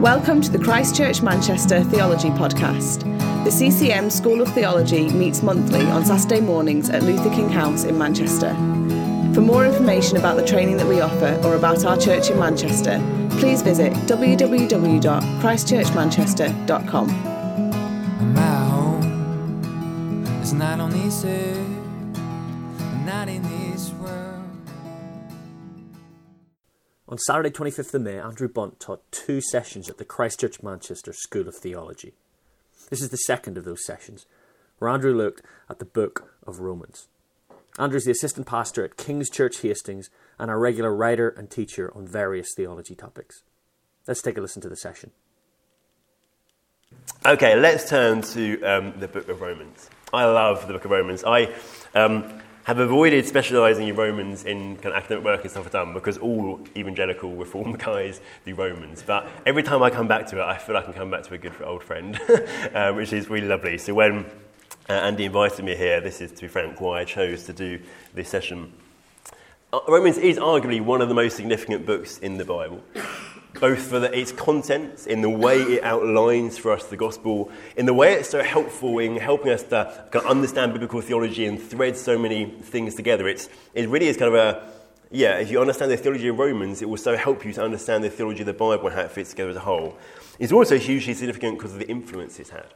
Welcome to the Christchurch Manchester Theology Podcast. The CCM School of Theology meets monthly on Saturday mornings at Luther King House in Manchester. For more information about the training that we offer or about our church in Manchester, please visit www.christchurchmanchester.com. On Saturday, 25th of May, Andrew Bunt taught two sessions at the Christchurch Manchester School of Theology. This is the second of those sessions, where Andrew looked at the book of Romans. Andrew is the assistant pastor at King's Church Hastings and a regular writer and teacher on various theology topics. Let's take a listen to the session. Okay, let's turn to um, the book of Romans. I love the book of Romans. I um, have avoided specialising in Romans in kind of academic work and stuff I've done because all evangelical reform guys do Romans. But every time I come back to it, I feel I can come back to a good old friend, um, which is really lovely. So when uh, Andy invited me here, this is, to be frank, why I chose to do this session. Uh, Romans is arguably one of the most significant books in the Bible, both for the, its contents, in the way it outlines for us the gospel, in the way it's so helpful in helping us to kind of understand biblical theology and thread so many things together. It's, it really is kind of a, yeah, if you understand the theology of Romans, it will so help you to understand the theology of the Bible and how it fits together as a whole. It's also hugely significant because of the influence it's had.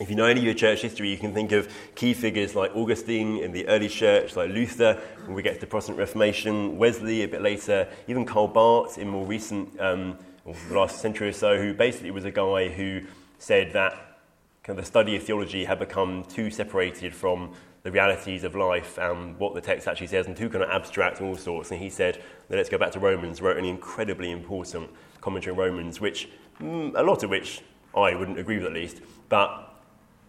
If you know any of your church history, you can think of key figures like Augustine in the early church, like Luther when we get to the Protestant Reformation, Wesley a bit later, even Karl Barth in more recent, um, the last century or so, who basically was a guy who said that kind of the study of theology had become too separated from the realities of life and what the text actually says and too kind of abstract and all sorts. And he said, let's go back to Romans, wrote an incredibly important commentary on Romans, which, mm, a lot of which I wouldn't agree with at least, but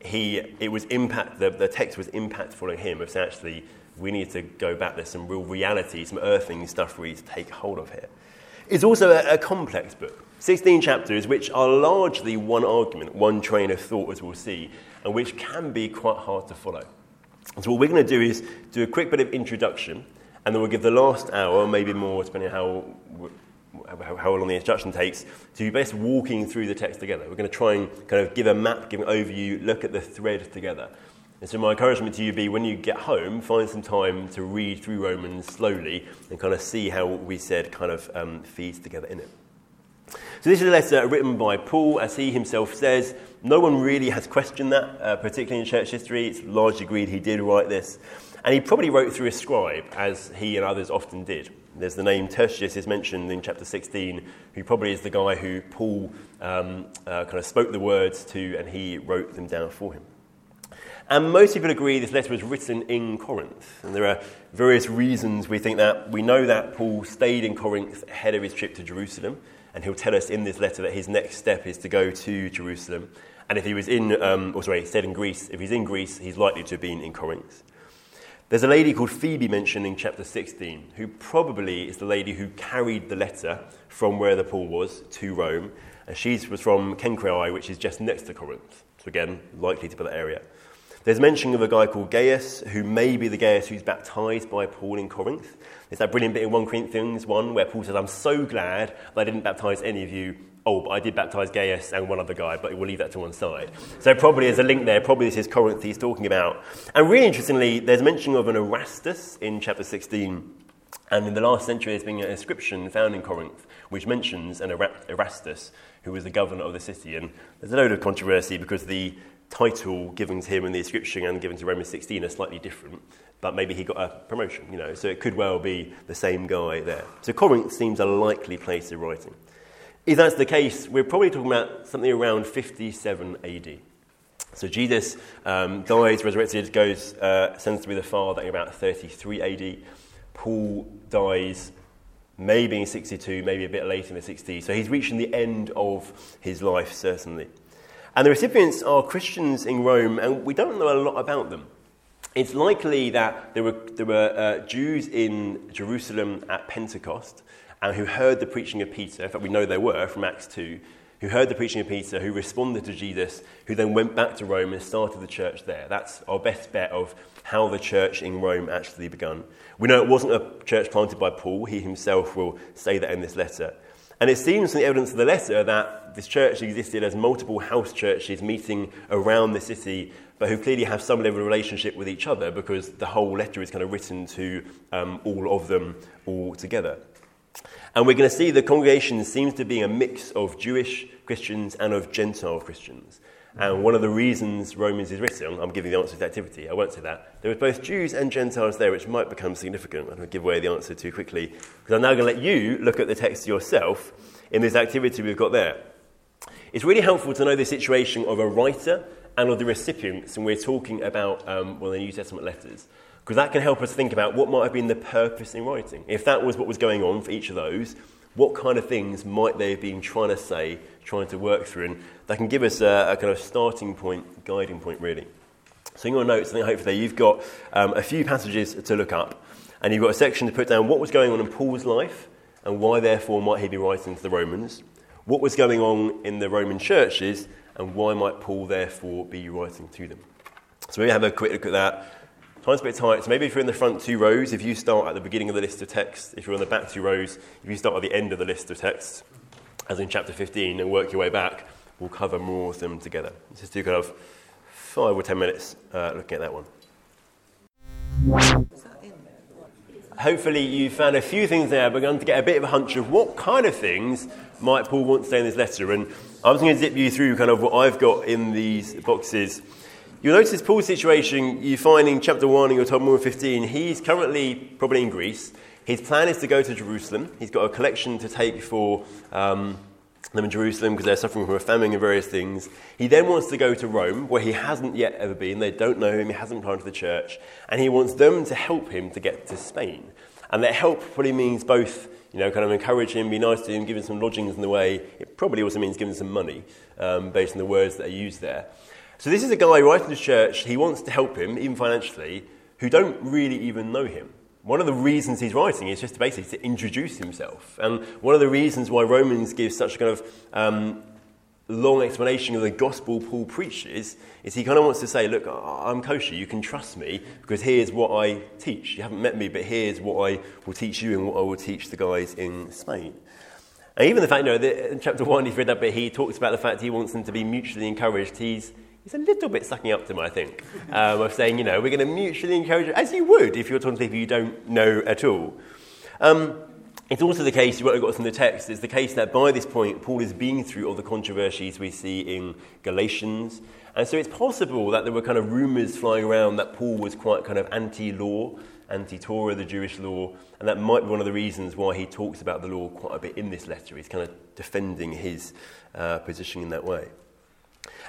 he, it was impact, the, the text was impactful on him of saying, actually, we need to go back. There's some real reality, some earthing stuff we need to take hold of here. It's also a, a complex book. 16 chapters, which are largely one argument, one train of thought, as we'll see, and which can be quite hard to follow. So, what we're going to do is do a quick bit of introduction, and then we'll give the last hour, maybe more, depending on how how, how long the introduction takes, to basically walking through the text together. We're going to try and kind of give a map, give an overview, look at the thread together. And so my encouragement to you would be when you get home, find some time to read through Romans slowly and kind of see how what we said kind of um, feeds together in it. So this is a letter written by Paul, as he himself says. No one really has questioned that, uh, particularly in church history. It's largely agreed he did write this. And he probably wrote through a scribe, as he and others often did. There's the name Tertius is mentioned in chapter 16, who probably is the guy who Paul um, uh, kind of spoke the words to and he wrote them down for him. And most people agree this letter was written in Corinth. And there are various reasons we think that. We know that Paul stayed in Corinth ahead of his trip to Jerusalem. And he'll tell us in this letter that his next step is to go to Jerusalem. And if he was in, um, or sorry, he stayed in Greece, if he's in Greece, he's likely to have been in Corinth. There's a lady called Phoebe mentioned in chapter 16, who probably is the lady who carried the letter from where the Paul was to Rome. And she was from Cenchreae, which is just next to Corinth. So again, likely to be that area. There's mention of a guy called Gaius, who may be the Gaius who's baptized by Paul in Corinth. There's that brilliant bit in 1 Corinthians 1 where Paul says, I'm so glad that I didn't baptize any of you oh, but I did baptize Gaius and one other guy, but we'll leave that to one side. So probably there's a link there. Probably this is Corinth he's talking about. And really interestingly, there's mention of an Erastus in chapter 16. And in the last century, there's been an inscription found in Corinth which mentions an Erastus, who was the governor of the city. And there's a load of controversy because the title given to him in the inscription and given to Romans 16 are slightly different. But maybe he got a promotion, you know, so it could well be the same guy there. So Corinth seems a likely place of writing. If that's the case, we're probably talking about something around 57 AD. So Jesus um, dies, resurrected, goes, uh, sends to be the Father in about 33 AD. Paul dies maybe in 62, maybe a bit later in the 60s. So he's reaching the end of his life, certainly. And the recipients are Christians in Rome, and we don't know a lot about them. It's likely that there were, there were uh, Jews in Jerusalem at Pentecost and who heard the preaching of Peter. In fact, we know there were from Acts 2, who heard the preaching of Peter, who responded to Jesus, who then went back to Rome and started the church there. That's our best bet of how the church in Rome actually began. We know it wasn't a church planted by Paul. He himself will say that in this letter. And it seems from the evidence of the letter that this church existed as multiple house churches meeting around the city, but who clearly have some level of relationship with each other because the whole letter is kind of written to um, all of them all together. And we're going to see the congregation seems to be a mix of Jewish Christians and of Gentile Christians. And one of the reasons Romans is written, I'm giving the answer to the activity, I won't say that. There was both Jews and Gentiles there, which might become significant. I don't give away the answer too quickly, because I'm now going to let you look at the text yourself in this activity we've got there. It's really helpful to know the situation of a writer and of the recipients, and we're talking about um, well, the New Testament letters, because that can help us think about what might have been the purpose in writing. If that was what was going on for each of those, what kind of things might they have been trying to say, trying to work through? And that can give us a, a kind of starting point, guiding point, really. So in your notes, I think hopefully you've got um, a few passages to look up, and you've got a section to put down what was going on in Paul's life, and why therefore might he be writing to the Romans, what was going on in the Roman churches, and why might Paul therefore be writing to them. So maybe have a quick look at that. Time's a bit tight, so maybe if you're in the front two rows, if you start at the beginning of the list of text, if you're on the back two rows, if you start at the end of the list of texts, as in chapter 15, and work your way back, we'll cover more of them together. Let's just do kind of five or ten minutes uh, looking at that one. Hopefully, you found a few things there, begun to get a bit of a hunch of what kind of things might Paul want to say in this letter. And I'm just going to zip you through kind of what I've got in these boxes. You'll notice Paul's situation you find in chapter 1 in your Talmud 15. He's currently probably in Greece. His plan is to go to Jerusalem. He's got a collection to take for um, them in Jerusalem because they're suffering from a famine and various things. He then wants to go to Rome, where he hasn't yet ever been. They don't know him, he hasn't planted the church. And he wants them to help him to get to Spain. And that help probably means both, you know, kind of encourage him, be nice to him, give him some lodgings in the way. It probably also means giving him some money, um, based on the words that are used there. So this is a guy writing to church, he wants to help him, even financially, who don't really even know him. One of the reasons he's writing is just basically to introduce himself. And one of the reasons why Romans gives such a kind of um, long explanation of the gospel Paul preaches is he kind of wants to say, Look, I'm kosher, you can trust me because here's what I teach. You haven't met me, but here's what I will teach you and what I will teach the guys in Spain. And even the fact, you know, in chapter 1, you've read that bit, he talks about the fact he wants them to be mutually encouraged. He's he's a little bit sucking up to him, I think, um, of saying, you know, we're going to mutually encourage, as you would if you're talking to people you don't know at all. Um, it's also the case, you won't have got from the text, it's the case that by this point, Paul is being through all the controversies we see in Galatians. And so it's possible that there were kind of rumours flying around that Paul was quite kind of anti law, anti Torah, the Jewish law, and that might be one of the reasons why he talks about the law quite a bit in this letter. He's kind of defending his uh, position in that way.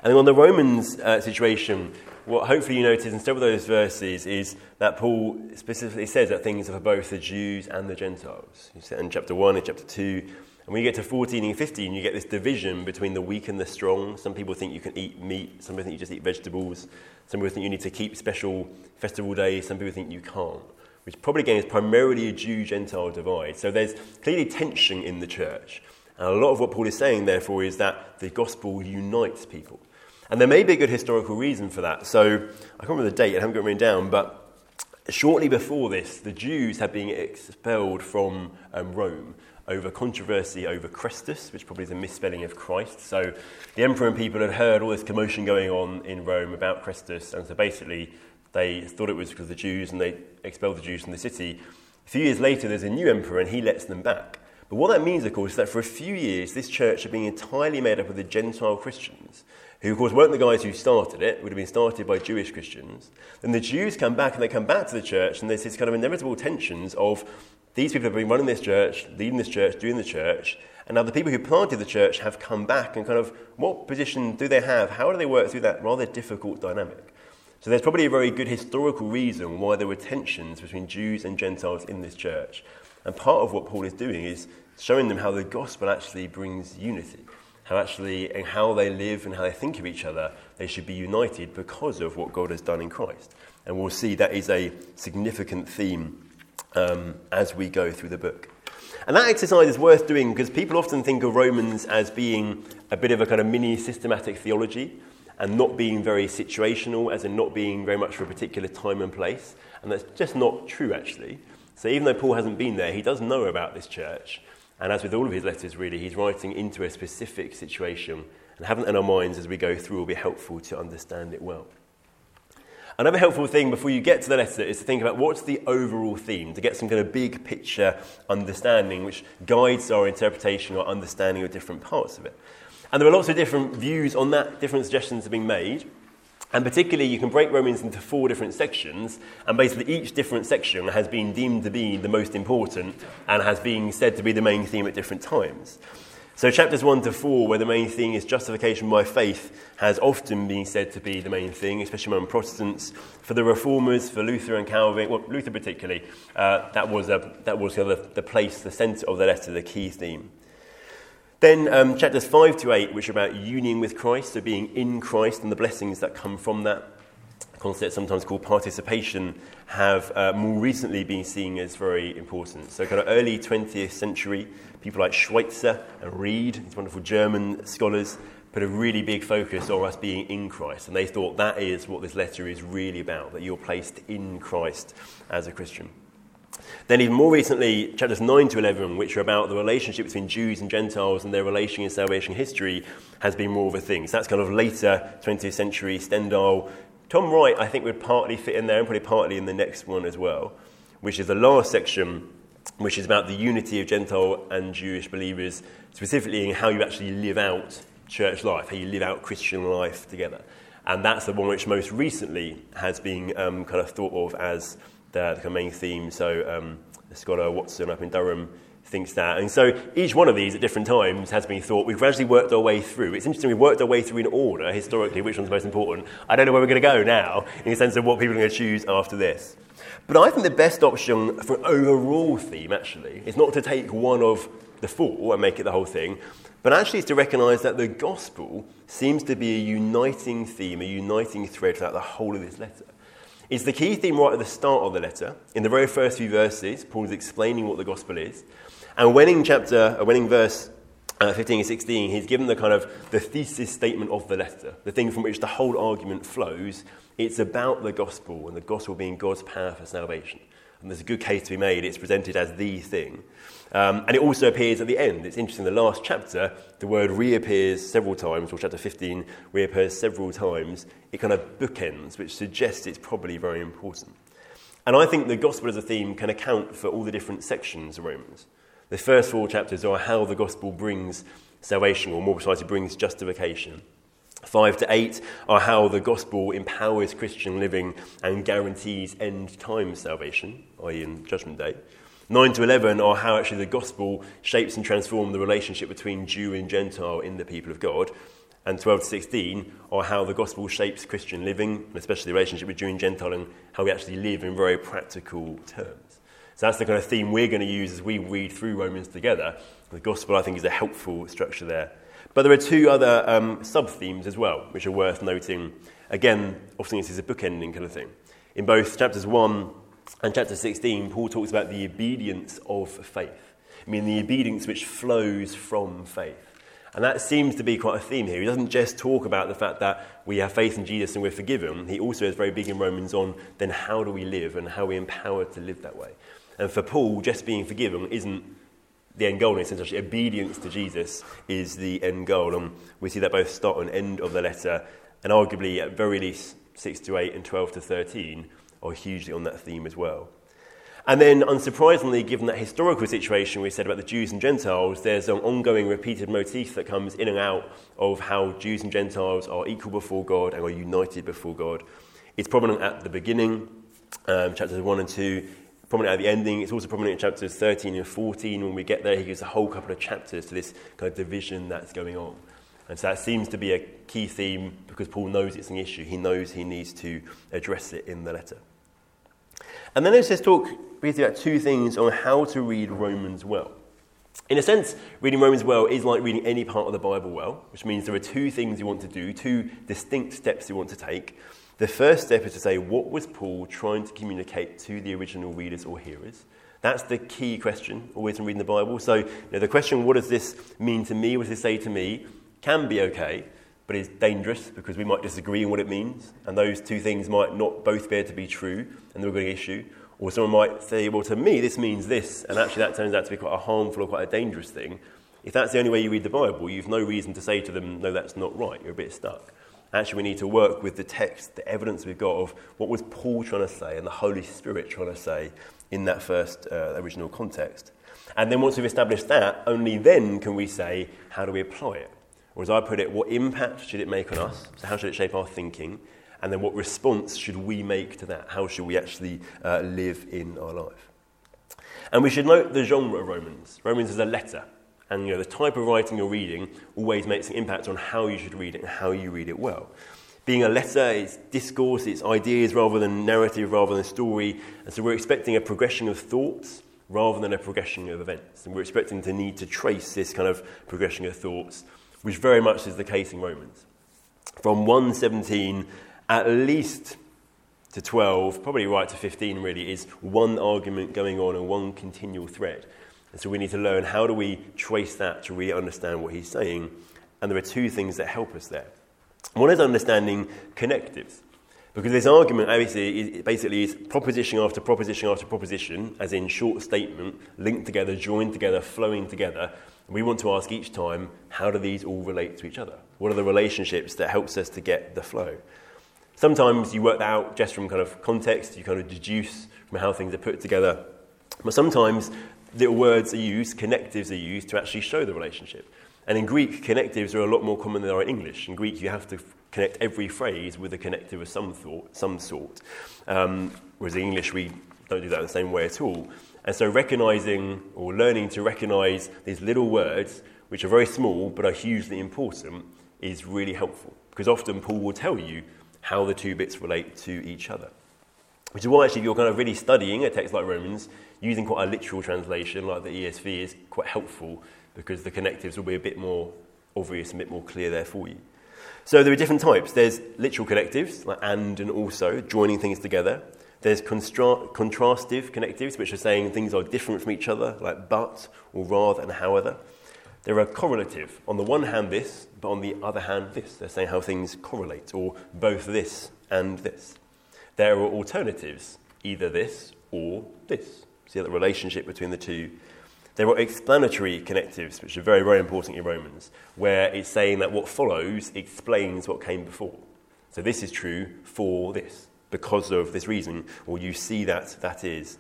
And on the Romans uh, situation, what hopefully you notice in several of those verses is that Paul specifically says that things are for both the Jews and the Gentiles. You see in chapter 1 and chapter 2. And when you get to 14 and 15, you get this division between the weak and the strong. Some people think you can eat meat, some people think you just eat vegetables, some people think you need to keep special festival days, some people think you can't. Which probably again is primarily a Jew Gentile divide. So there's clearly tension in the church. And a lot of what Paul is saying, therefore, is that the gospel unites people. And there may be a good historical reason for that. So I can't remember the date, I haven't got it written down, but shortly before this, the Jews had been expelled from um, Rome over controversy over Christus, which probably is a misspelling of Christ. So the emperor and people had heard all this commotion going on in Rome about Christus, and so basically they thought it was because of the Jews and they expelled the Jews from the city. A few years later, there's a new emperor and he lets them back. But what that means, of course, is that for a few years, this church had been entirely made up of the Gentile Christians, who, of course, weren't the guys who started it, would have been started by Jewish Christians. Then the Jews come back and they come back to the church, and there's this kind of inevitable tensions of these people have been running this church, leading this church, doing the church, and now the people who planted the church have come back and kind of what position do they have? How do they work through that rather difficult dynamic? So there's probably a very good historical reason why there were tensions between Jews and Gentiles in this church. And part of what Paul is doing is showing them how the gospel actually brings unity, how actually, and how they live and how they think of each other, they should be united because of what God has done in Christ. And we'll see that is a significant theme um, as we go through the book. And that exercise is worth doing because people often think of Romans as being a bit of a kind of mini systematic theology and not being very situational, as in not being very much for a particular time and place. And that's just not true, actually. So even though Paul hasn't been there, he does know about this church. And as with all of his letters, really, he's writing into a specific situation. And having it in our minds as we go through will be helpful to understand it well. Another helpful thing before you get to the letter is to think about what's the overall theme, to get some kind of big picture understanding which guides our interpretation or understanding of different parts of it. And there are lots of different views on that, different suggestions are being made. And particularly, you can break Romans into four different sections, and basically, each different section has been deemed to be the most important and has been said to be the main theme at different times. So, chapters 1 to 4, where the main thing is justification by faith, has often been said to be the main thing, especially among Protestants. For the Reformers, for Luther and Calvin, well, Luther particularly, uh, that was, a, that was the, the place, the centre of the letter, the key theme. Then um, chapters 5 to 8, which are about union with Christ, so being in Christ and the blessings that come from that. Concept sometimes called participation have uh, more recently been seen as very important. So, kind of early 20th century, people like Schweitzer and Wrede, these wonderful German scholars, put a really big focus on us being in Christ. And they thought that is what this letter is really about, that you're placed in Christ as a Christian. Then, even more recently, chapters 9 to 11, which are about the relationship between Jews and Gentiles and their relation in salvation history, has been more of a thing. So that's kind of later 20th century Stendahl. Tom Wright, I think, would partly fit in there and probably partly in the next one as well, which is the last section, which is about the unity of Gentile and Jewish believers, specifically in how you actually live out church life, how you live out Christian life together. And that's the one which most recently has been um, kind of thought of as the, the main theme. So um, the scholar Watson up in Durham thinks that. And so each one of these at different times has been thought. We've gradually worked our way through. It's interesting, we've worked our way through in order, historically, which one's most important. I don't know where we're going to go now, in the sense of what people are going to choose after this. But I think the best option for an overall theme, actually, is not to take one of the four and make it the whole thing, but actually it's to recognise that the gospel seems to be a uniting theme, a uniting thread throughout the whole of this letter. It's the key theme right at the start of the letter. In the very first few verses, Paul is explaining what the gospel is. And when in chapter, uh, when in verse uh, 15 and 16, he's given the kind of the thesis statement of the letter, the thing from which the whole argument flows. It's about the gospel and the gospel being God's power for salvation. And there's a good case to be made. It's presented as the thing. Um, and it also appears at the end. It's interesting, the last chapter, the word reappears several times, or chapter 15 reappears several times. It kind of bookends, which suggests it's probably very important. And I think the gospel as a theme can account for all the different sections of Romans. The first four chapters are how the gospel brings salvation, or more precisely, brings justification. Five to eight are how the gospel empowers Christian living and guarantees end time salvation, i.e., in Judgment Day. 9 to 11 are how actually the gospel shapes and transforms the relationship between Jew and Gentile in the people of God. And 12 to 16 are how the gospel shapes Christian living, especially the relationship with Jew and Gentile, and how we actually live in very practical terms. So that's the kind of theme we're going to use as we read through Romans together. The gospel, I think, is a helpful structure there. But there are two other um, sub themes as well, which are worth noting. Again, often this is a bookending kind of thing. In both chapters 1 and chapter 16, Paul talks about the obedience of faith. I mean, the obedience which flows from faith. And that seems to be quite a theme here. He doesn't just talk about the fact that we have faith in Jesus and we're forgiven. He also is very big in Romans on then how do we live and how we're empowered to live that way. And for Paul, just being forgiven isn't the end goal in a sense. Actually, obedience to Jesus is the end goal. And we see that both start and end of the letter, and arguably at very least 6 to 8 and 12 to 13 are hugely on that theme as well. And then, unsurprisingly, given that historical situation we said about the Jews and Gentiles, there's an ongoing repeated motif that comes in and out of how Jews and Gentiles are equal before God and are united before God. It's prominent at the beginning, um, chapters 1 and 2, prominent at the ending. It's also prominent in chapters 13 and 14. When we get there, he gives a whole couple of chapters to this kind of division that's going on. And so that seems to be a key theme because Paul knows it's an issue. He knows he needs to address it in the letter. And then let's just talk briefly about two things on how to read Romans well. In a sense, reading Romans well is like reading any part of the Bible well, which means there are two things you want to do, two distinct steps you want to take. The first step is to say, what was Paul trying to communicate to the original readers or hearers? That's the key question always in reading the Bible. So, you know, the question, what does this mean to me? What does this say to me? can be okay, but is dangerous because we might disagree on what it means, and those two things might not both bear to be true, and they're a big issue. Or someone might say, well, to me, this means this, and actually that turns out to be quite a harmful or quite a dangerous thing. If that's the only way you read the Bible, you've no reason to say to them, no, that's not right, you're a bit stuck. Actually, we need to work with the text, the evidence we've got of what was Paul trying to say and the Holy Spirit trying to say in that first uh, original context. And then once we've established that, only then can we say, how do we apply it? Or as I put it, what impact should it make on us? So how should it shape our thinking? And then what response should we make to that? How should we actually uh, live in our life? And we should note the genre of Romans. Romans is a letter. And you know, the type of writing you're reading always makes an impact on how you should read it and how you read it well. Being a letter, it's discourse, it's ideas rather than narrative, rather than story. And so we're expecting a progression of thoughts rather than a progression of events. And we're expecting to need to trace this kind of progression of thoughts, which very much is the case in Romans. From 117 at least to 12, probably right to 15 really, is one argument going on and one continual thread. And so we need to learn how do we trace that to really understand what he's saying. And there are two things that help us there. One is understanding connectives. Because this argument basically, basically is proposition after proposition after proposition, as in short statement, linked together, joined together, flowing together. We want to ask each time, how do these all relate to each other? What are the relationships that helps us to get the flow? Sometimes you work that out just from kind of context, you kind of deduce from how things are put together. But sometimes little words are used, connectives are used to actually show the relationship. And in Greek, connectives are a lot more common than they are in English. In Greek, you have to connect every phrase with a connective of some, thought, some sort. Um, whereas in English, we don't do that in the same way at all. And so, recognizing or learning to recognize these little words, which are very small but are hugely important, is really helpful. Because often Paul will tell you how the two bits relate to each other. Which is why, actually, if you're kind of really studying a text like Romans, using quite a literal translation like the ESV is quite helpful because the connectives will be a bit more obvious and a bit more clear there for you. So there are different types. There's literal connectives, like and and also, joining things together. There's constra- contrastive connectives, which are saying things are different from each other, like but or rather and however. There are correlative. On the one hand, this, but on the other hand, this. They're saying how things correlate, or both this and this. There are alternatives, either this or this. See the relationship between the two there are explanatory connectives, which are very, very important in Romans, where it's saying that what follows explains what came before. So this is true for this, because of this reason, or you see that that is.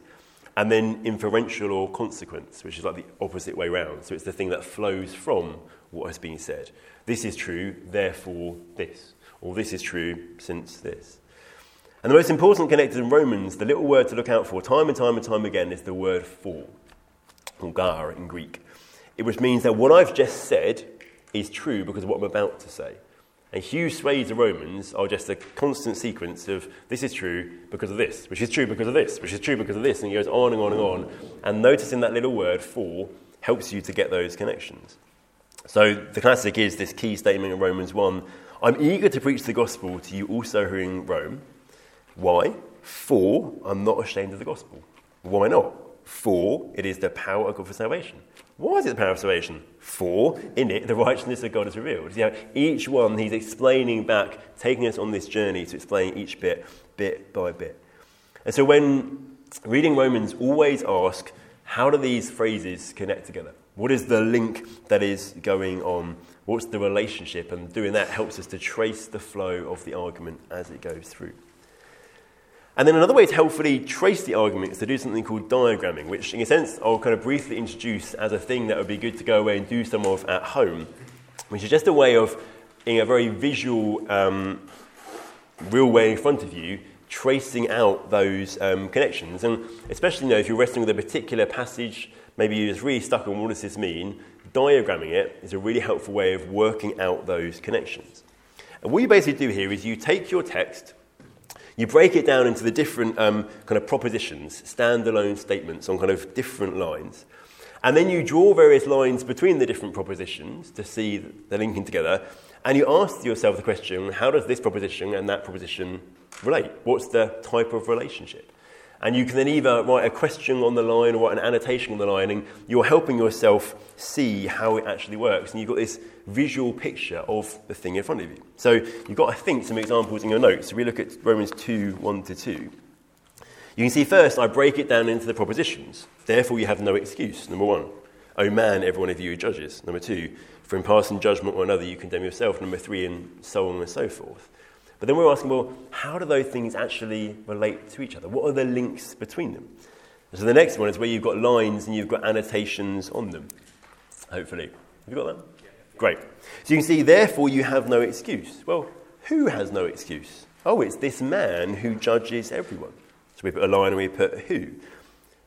And then inferential or consequence, which is like the opposite way round. So it's the thing that flows from what has been said. This is true, therefore this. Or this is true since this. And the most important connectors in Romans, the little word to look out for time and time and time again, is the word for or gar in Greek, which means that what I've just said is true because of what I'm about to say. And huge swathes of Romans are just a constant sequence of this is true because of this, which is true because of this, which is true because of this, and it goes on and on and on. And noticing that little word for helps you to get those connections. So the classic is this key statement in Romans 1 I'm eager to preach the gospel to you also who are in Rome. Why? For I'm not ashamed of the gospel. Why not? For it is the power of God for salvation. Why is it the power of salvation? For in it the righteousness of God is revealed. See how each one he's explaining back, taking us on this journey to explain each bit, bit by bit. And so when reading Romans, always ask, how do these phrases connect together? What is the link that is going on? What's the relationship? And doing that helps us to trace the flow of the argument as it goes through. And then another way to helpfully trace the argument is to do something called diagramming, which in a sense I'll kind of briefly introduce as a thing that would be good to go away and do some of at home, which is just a way of, in a very visual, um, real way in front of you, tracing out those um, connections. And especially you know, if you're wrestling with a particular passage, maybe you're just really stuck on what does this mean, diagramming it is a really helpful way of working out those connections. And what you basically do here is you take your text, you break it down into the different um, kind of propositions, standalone statements on kind of different lines. And then you draw various lines between the different propositions to see the linking together. And you ask yourself the question how does this proposition and that proposition relate? What's the type of relationship? And you can then either write a question on the line or an annotation on the line, and you're helping yourself see how it actually works. And you've got this visual picture of the thing in front of you. So you've got, I think, some examples in your notes. So we look at Romans 2 1 to 2. You can see first, I break it down into the propositions. Therefore, you have no excuse. Number one, O man, every one of you judges. Number two, for in passing judgment on another, you condemn yourself. Number three, and so on and so forth. But then we're asking, well, how do those things actually relate to each other? What are the links between them? So the next one is where you've got lines and you've got annotations on them, hopefully. Have you got that? Great. So you can see, therefore, you have no excuse. Well, who has no excuse? Oh, it's this man who judges everyone. So we put a line and we put who.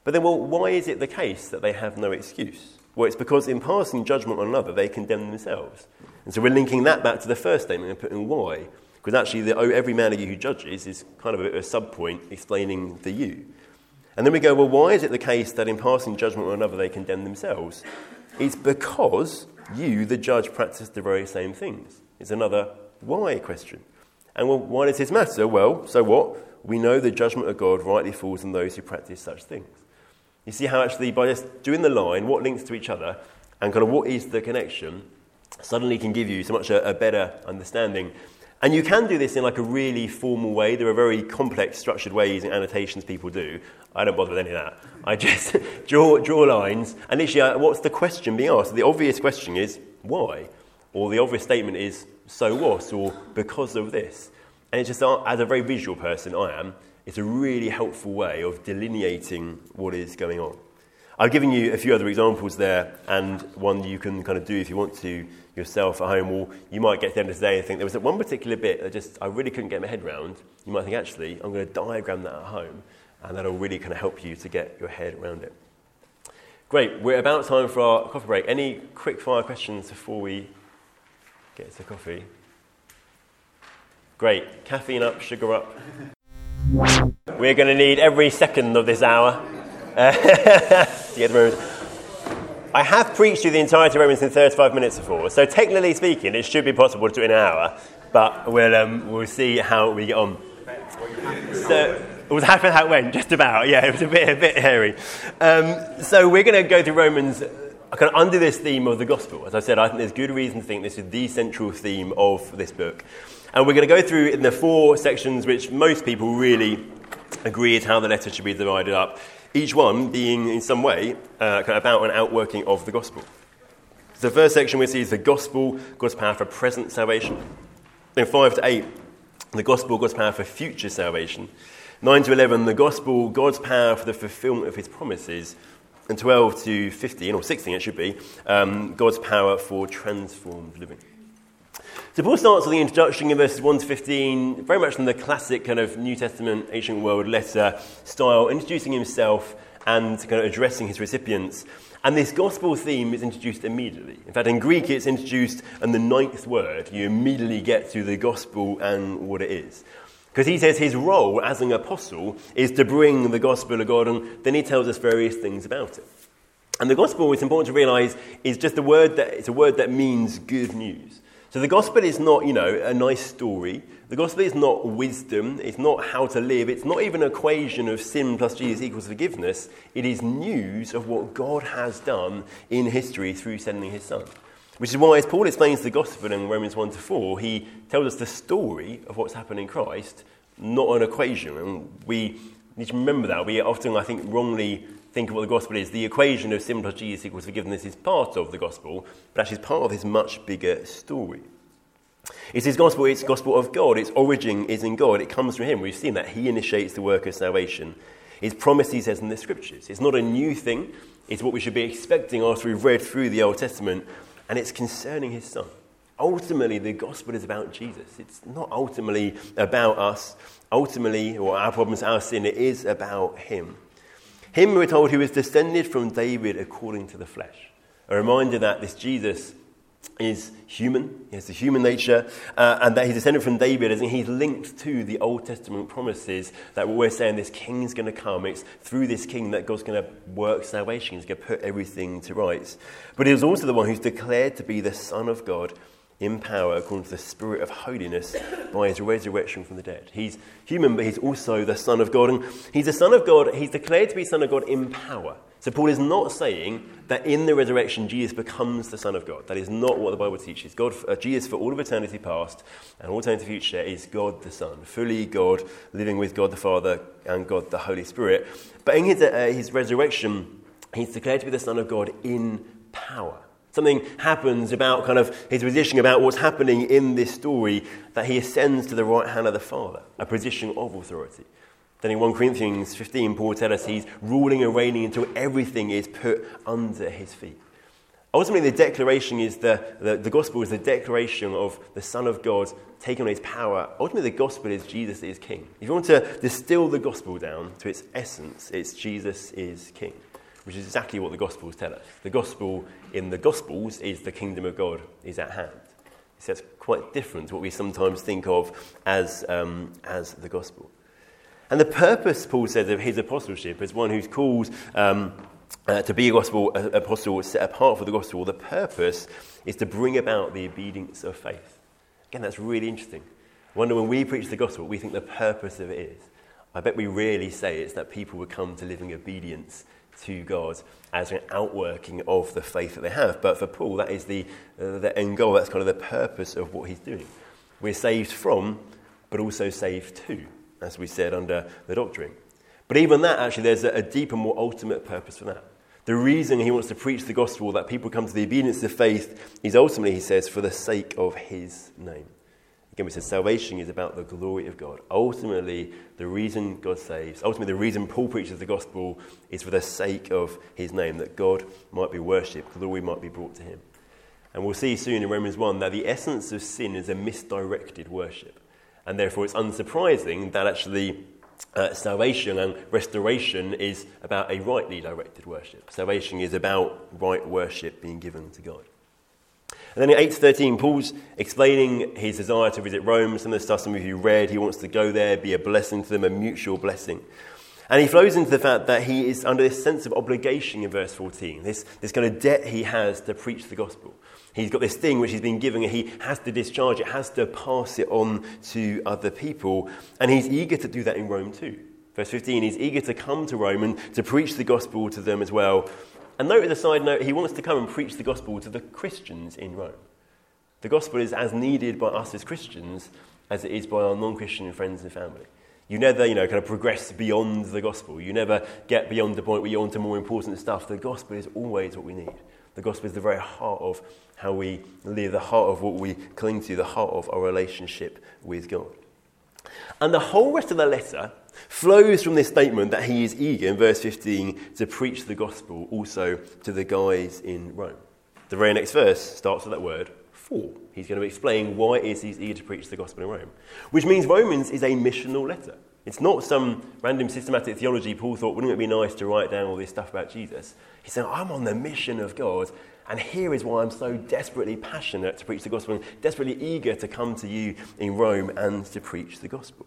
But then, well, why is it the case that they have no excuse? Well, it's because in passing judgment on another, they condemn themselves. And so we're linking that back to the first statement and putting why. Because actually, the, oh, every man of you who judges is kind of a, a sub point explaining the you. And then we go, well, why is it the case that in passing judgment on another, they condemn themselves? It's because you, the judge, practice the very same things. It's another why question. And well, why does this matter? Well, so what? We know the judgment of God rightly falls on those who practice such things. You see how actually by just doing the line, what links to each other, and kind of what is the connection, suddenly can give you so much a, a better understanding and you can do this in like a really formal way. There are very complex, structured ways and annotations people do. I don't bother with any of that. I just draw, draw lines, and literally, uh, what's the question being asked? The obvious question is, why? Or the obvious statement is, so what? Or because of this. And it's just, uh, as a very visual person, I am, it's a really helpful way of delineating what is going on. I've given you a few other examples there, and one you can kind of do if you want to yourself at home, or you might get to the end of the day and think there was one particular bit that just I really couldn't get my head around. You might think, actually, I'm going to diagram that at home, and that'll really kind of help you to get your head around it. Great, we're about time for our coffee break. Any quick fire questions before we get to coffee? Great, caffeine up, sugar up. We're going to need every second of this hour I have preached you the entirety of Romans in 35 minutes before, so technically speaking, it should be possible to do in an hour, but we'll, um, we'll see how we get on. So, it was happy how it went, just about, yeah, it was a bit, a bit hairy. Um, so, we're going to go through Romans kind of under this theme of the gospel. As I said, I think there's good reason to think this is the central theme of this book. And we're going to go through in the four sections which most people really agree is how the letter should be divided up each one being in some way uh, kind of about an outworking of the gospel. The first section we see is the gospel, God's power for present salvation. Then 5 to 8, the gospel, God's power for future salvation. 9 to 11, the gospel, God's power for the fulfillment of his promises. And 12 to 15, or 16 it should be, um, God's power for transformed living. So Paul starts with the introduction in verses 1 to 15, very much in the classic kind of New Testament ancient world letter style, introducing himself and kind of addressing his recipients. And this gospel theme is introduced immediately. In fact, in Greek, it's introduced in the ninth word. You immediately get to the gospel and what it is. Because he says his role as an apostle is to bring the gospel of God, and then he tells us various things about it. And the gospel, it's important to realize, is just a word that, it's a word that means good news. So the gospel is not, you know, a nice story. The gospel is not wisdom. It's not how to live. It's not even an equation of sin plus Jesus equals forgiveness. It is news of what God has done in history through sending his son. Which is why, as Paul explains the gospel in Romans 1 to 4, he tells us the story of what's happened in Christ, not an equation. And we need to remember that. We often, I think, wrongly think of what the gospel is, the equation of sin plus Jesus equals forgiveness is part of the gospel, but actually it's part of this much bigger story. It's his gospel, it's gospel of God. Its origin is in God. It comes from him. We've seen that. He initiates the work of salvation. His promise, he says in the scriptures. It's not a new thing. It's what we should be expecting after we've read through the Old Testament. And it's concerning his son. Ultimately, the gospel is about Jesus. It's not ultimately about us. Ultimately, or our problems, our sin, it is about him. Him, we're told, who is descended from David according to the flesh. A reminder that this Jesus is human, he has the human nature, uh, and that he's descended from David, as he's linked to the Old Testament promises that we're saying this king's going to come. It's through this king that God's going to work salvation, he's going to put everything to rights. But he was also the one who's declared to be the Son of God in power according to the Spirit of holiness by his resurrection from the dead. He's human, but he's also the Son of God. And he's the Son of God, he's declared to be Son of God in power. So Paul is not saying that in the resurrection Jesus becomes the Son of God. That is not what the Bible teaches. God, uh, Jesus for all of eternity past and all eternity future is God the Son, fully God, living with God the Father and God the Holy Spirit. But in his, uh, his resurrection, he's declared to be the Son of God in power. Something happens about kind of his position, about what's happening in this story, that he ascends to the right hand of the Father, a position of authority. Then in 1 Corinthians 15, Paul tells us he's ruling and reigning until everything is put under his feet. Ultimately, the declaration is the, the, the, gospel is the declaration of the Son of God taking on his power. Ultimately, the gospel is Jesus is king. If you want to distill the gospel down to its essence, it's Jesus is king which is exactly what the Gospels tell us. The Gospel in the Gospels is the kingdom of God is at hand. So that's quite different to what we sometimes think of as, um, as the Gospel. And the purpose, Paul says, of his apostleship as one who's called um, uh, to be a gospel a, apostle set apart for the gospel, the purpose is to bring about the obedience of faith. Again, that's really interesting. I wonder when we preach the gospel, we think the purpose of it is. I bet we really say it's that people would come to living obedience to God as an outworking of the faith that they have. But for Paul, that is the, uh, the end goal. That's kind of the purpose of what he's doing. We're saved from, but also saved to, as we said under the doctrine. But even that, actually, there's a, a deeper, more ultimate purpose for that. The reason he wants to preach the gospel, that people come to the obedience of faith, is ultimately, he says, for the sake of his name. Again, we said salvation is about the glory of God. Ultimately, the reason God saves, ultimately, the reason Paul preaches the gospel is for the sake of his name, that God might be worshipped, glory might be brought to him. And we'll see soon in Romans 1 that the essence of sin is a misdirected worship. And therefore, it's unsurprising that actually uh, salvation and restoration is about a rightly directed worship. Salvation is about right worship being given to God. And then in 8 to 13, Paul's explaining his desire to visit Rome. Some of the stuff some of you read, he wants to go there, be a blessing to them, a mutual blessing. And he flows into the fact that he is under this sense of obligation in verse 14, this, this kind of debt he has to preach the gospel. He's got this thing which he's been given, and he has to discharge it, has to pass it on to other people. And he's eager to do that in Rome too. Verse 15, he's eager to come to Rome and to preach the gospel to them as well. And note as a side note, he wants to come and preach the gospel to the Christians in Rome. The gospel is as needed by us as Christians as it is by our non Christian friends and family. You never, you know, kind of progress beyond the gospel. You never get beyond the point where you're on to more important stuff. The gospel is always what we need. The gospel is the very heart of how we live, the heart of what we cling to, the heart of our relationship with God. And the whole rest of the letter flows from this statement that he is eager in verse 15 to preach the gospel also to the guys in Rome. The very next verse starts with that word, for. He's going to explain why is he's eager to preach the gospel in Rome, which means Romans is a missional letter. It's not some random systematic theology Paul thought, wouldn't it be nice to write down all this stuff about Jesus? He's saying, I'm on the mission of God, and here is why I'm so desperately passionate to preach the gospel and desperately eager to come to you in Rome and to preach the gospel.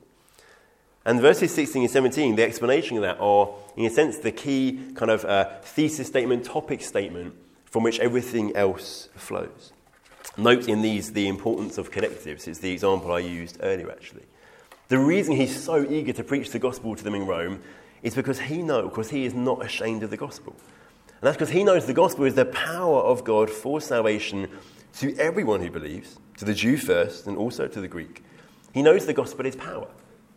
And verses 16 and 17, the explanation of that are, in a sense, the key kind of uh, thesis statement, topic statement from which everything else flows. Note in these the importance of connectives. It's the example I used earlier, actually. The reason he's so eager to preach the gospel to them in Rome is because he knows, because he is not ashamed of the gospel. And that's because he knows the gospel is the power of God for salvation to everyone who believes, to the Jew first and also to the Greek. He knows the gospel is power.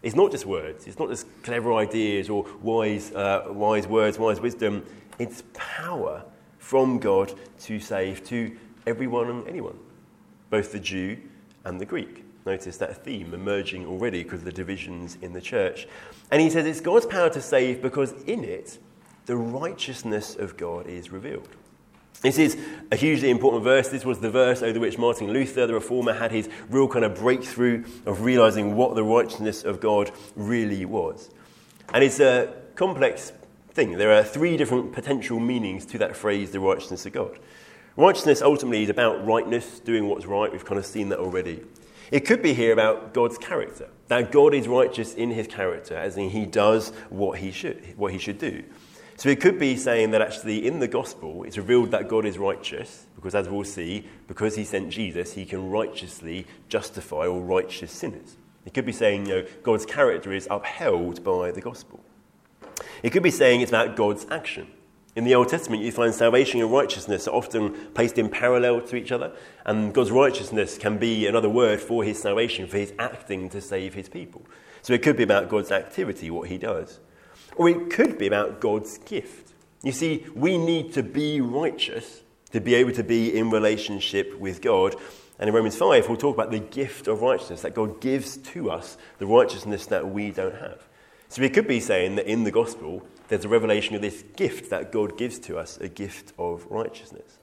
It's not just words, it's not just clever ideas or wise, uh, wise words, wise wisdom. It's power from God to save to everyone and anyone, both the Jew and the Greek. Notice that theme emerging already because of the divisions in the church. And he says it's God's power to save because in it, the righteousness of God is revealed. This is a hugely important verse. This was the verse over which Martin Luther, the reformer, had his real kind of breakthrough of realizing what the righteousness of God really was. And it's a complex thing. There are three different potential meanings to that phrase, the righteousness of God. Righteousness ultimately is about rightness, doing what's right. We've kind of seen that already. It could be here about God's character, that God is righteous in his character, as in he does what he should, what he should do. So it could be saying that actually in the gospel it's revealed that God is righteous, because as we'll see, because he sent Jesus, he can righteously justify all righteous sinners. It could be saying, you know, God's character is upheld by the gospel. It could be saying it's about God's action. In the Old Testament, you find salvation and righteousness are often placed in parallel to each other, and God's righteousness can be another word for his salvation, for his acting to save his people. So it could be about God's activity, what he does. Or it could be about God's gift. You see, we need to be righteous to be able to be in relationship with God. And in Romans 5, we'll talk about the gift of righteousness, that God gives to us the righteousness that we don't have. So we could be saying that in the gospel, there's a revelation of this gift that God gives to us, a gift of righteousness.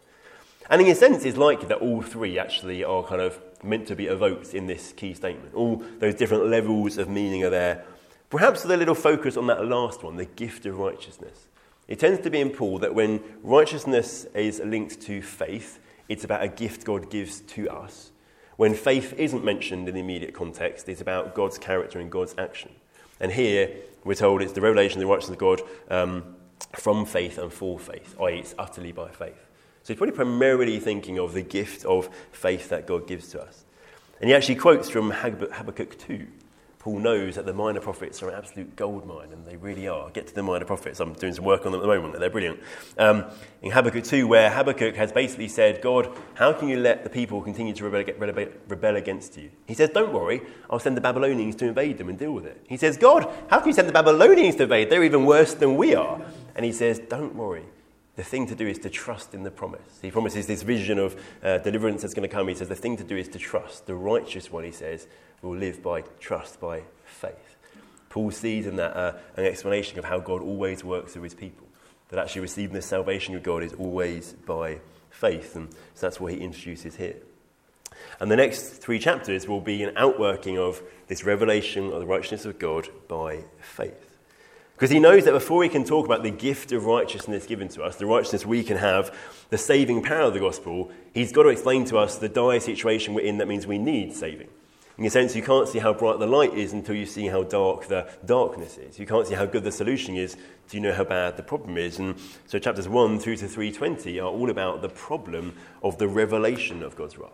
And in a sense, it's likely that all three actually are kind of meant to be evoked in this key statement. All those different levels of meaning are there Perhaps with a little focus on that last one, the gift of righteousness. It tends to be in Paul that when righteousness is linked to faith, it's about a gift God gives to us. When faith isn't mentioned in the immediate context, it's about God's character and God's action. And here, we're told it's the revelation of the righteousness of God um, from faith and for faith, i.e., it's utterly by faith. So he's probably primarily thinking of the gift of faith that God gives to us. And he actually quotes from Habakkuk 2, Paul knows that the minor prophets are an absolute gold mine, and they really are. Get to the minor prophets. I'm doing some work on them at the moment, they're brilliant. Um, in Habakkuk 2, where Habakkuk has basically said, God, how can you let the people continue to rebel, rebel against you? He says, Don't worry, I'll send the Babylonians to invade them and deal with it. He says, God, how can you send the Babylonians to invade? They're even worse than we are. And he says, Don't worry, the thing to do is to trust in the promise. He promises this vision of uh, deliverance that's going to come. He says the thing to do is to trust. The righteous one, he says, will live by trust, by faith. Paul sees in that uh, an explanation of how God always works through his people. That actually receiving the salvation of God is always by faith. And so that's what he introduces here. And the next three chapters will be an outworking of this revelation of the righteousness of God by faith. Because he knows that before he can talk about the gift of righteousness given to us, the righteousness we can have, the saving power of the gospel, he's got to explain to us the dire situation we're in that means we need saving. In a sense, you can't see how bright the light is until you see how dark the darkness is. You can't see how good the solution is until you know how bad the problem is. And so chapters 1 through to 320 are all about the problem of the revelation of God's wrath.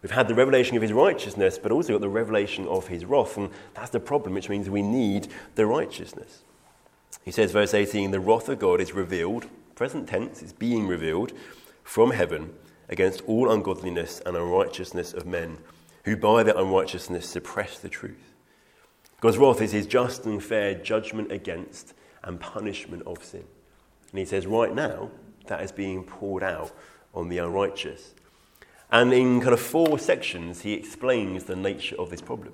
We've had the revelation of his righteousness, but also got the revelation of his wrath. And that's the problem, which means we need the righteousness. He says, verse 18, the wrath of God is revealed, present tense, it's being revealed from heaven against all ungodliness and unrighteousness of men who by their unrighteousness suppress the truth. God's wrath is his just and fair judgment against and punishment of sin. And he says, right now, that is being poured out on the unrighteous. And in kind of four sections, he explains the nature of this problem.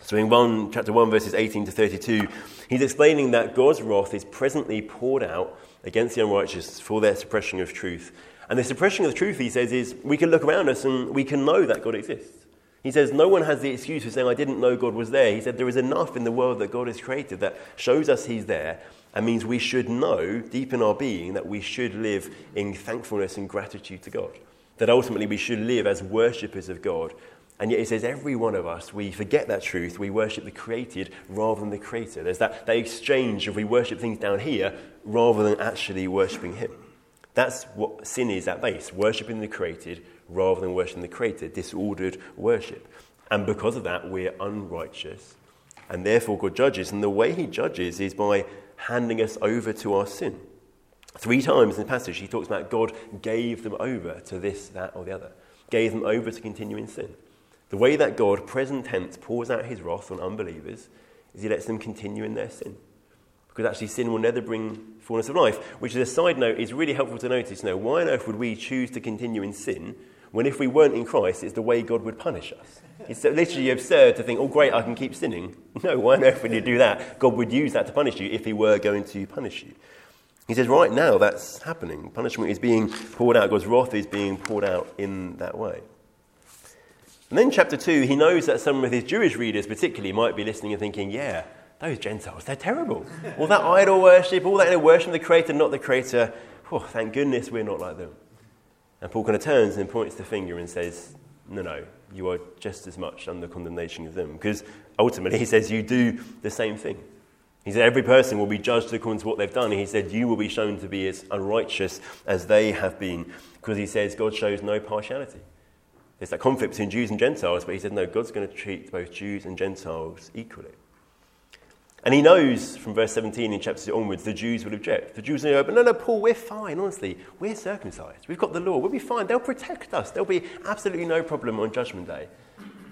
So in one, chapter 1, verses 18 to 32, he's explaining that God's wrath is presently poured out against the unrighteous for their suppression of truth. And the suppression of the truth, he says, is we can look around us and we can know that God exists. He says, No one has the excuse for saying, I didn't know God was there. He said, There is enough in the world that God has created that shows us He's there and means we should know deep in our being that we should live in thankfulness and gratitude to God. That ultimately we should live as worshippers of God. And yet he says, every one of us, we forget that truth. We worship the created rather than the creator. There's that, that exchange of we worship things down here rather than actually worshipping Him. That's what sin is at base worshipping the created rather than worshiping the Creator, disordered worship. And because of that, we're unrighteous. And therefore, God judges. And the way He judges is by handing us over to our sin. Three times in the passage, He talks about God gave them over to this, that, or the other, gave them over to continue in sin. The way that God, present tense, pours out His wrath on unbelievers is He lets them continue in their sin. Because actually, sin will never bring fullness of life, which, as a side note, is really helpful to notice. Now, why on earth would we choose to continue in sin when if we weren't in Christ, it's the way God would punish us. It's literally absurd to think, oh, great, I can keep sinning. No, why on earth would you do that? God would use that to punish you if he were going to punish you. He says, right now, that's happening. Punishment is being poured out. God's wrath is being poured out in that way. And then, chapter 2, he knows that some of his Jewish readers, particularly, might be listening and thinking, yeah, those Gentiles, they're terrible. All that idol worship, all that you know, worship of the Creator, not the Creator. Oh, thank goodness we're not like them. And Paul kind of turns and points the finger and says, No, no, you are just as much under condemnation of them. Because ultimately, he says, You do the same thing. He said, Every person will be judged according to what they've done. And he said, You will be shown to be as unrighteous as they have been. Because he says God shows no partiality. There's that conflict between Jews and Gentiles, but he said, No, God's going to treat both Jews and Gentiles equally. And he knows from verse 17 in chapter 2 onwards, the Jews will object. The Jews will go, but no, no, Paul, we're fine, honestly. We're circumcised. We've got the law. We'll be fine. They'll protect us. There'll be absolutely no problem on Judgment Day.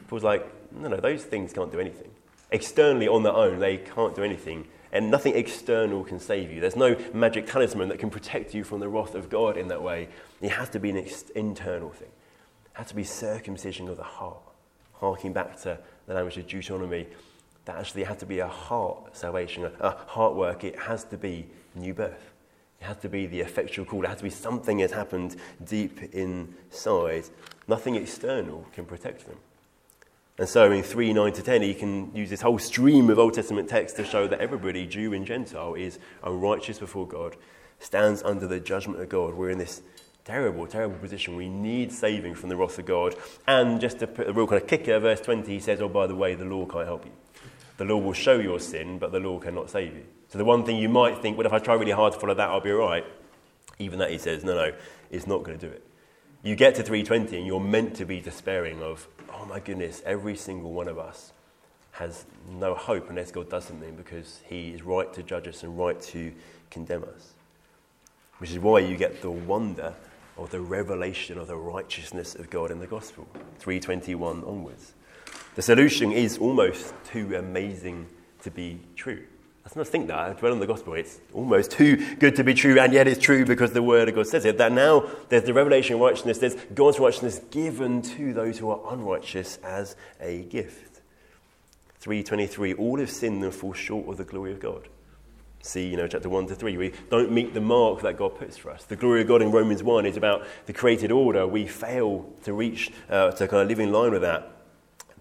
Paul's like, no, no, those things can't do anything. Externally, on their own, they can't do anything. And nothing external can save you. There's no magic talisman that can protect you from the wrath of God in that way. It has to be an ex- internal thing. Has to be circumcision of the heart. Harking back to the language of Deuteronomy, that actually had to be a heart salvation, a, a heart work. It has to be new birth. It has to be the effectual call. It has to be something that happened deep inside. Nothing external can protect them. And so in 3 9 to 10, he can use this whole stream of Old Testament text to show that everybody, Jew and Gentile, is unrighteous before God, stands under the judgment of God. We're in this terrible, terrible position. We need saving from the wrath of God. And just to put a real kind of kicker, verse 20, he says, Oh, by the way, the law can't help you. The law will show your sin, but the law cannot save you. So the one thing you might think, well, if I try really hard to follow that, I'll be all right. Even that he says, no, no, it's not going to do it. You get to 320 and you're meant to be despairing of, oh my goodness, every single one of us has no hope unless God does something because he is right to judge us and right to condemn us. Which is why you get the wonder of the revelation of the righteousness of God in the gospel, 321 onwards. The solution is almost too amazing to be true. Let's not think that. I dwell on the gospel. It's almost too good to be true, and yet it's true because the word of God says it. That now there's the revelation of righteousness, there's God's righteousness given to those who are unrighteous as a gift. 323 All have sinned and fall short of the glory of God. See, you know, chapter 1 to 3. We don't meet the mark that God puts for us. The glory of God in Romans 1 is about the created order. We fail to reach, uh, to kind of live in line with that.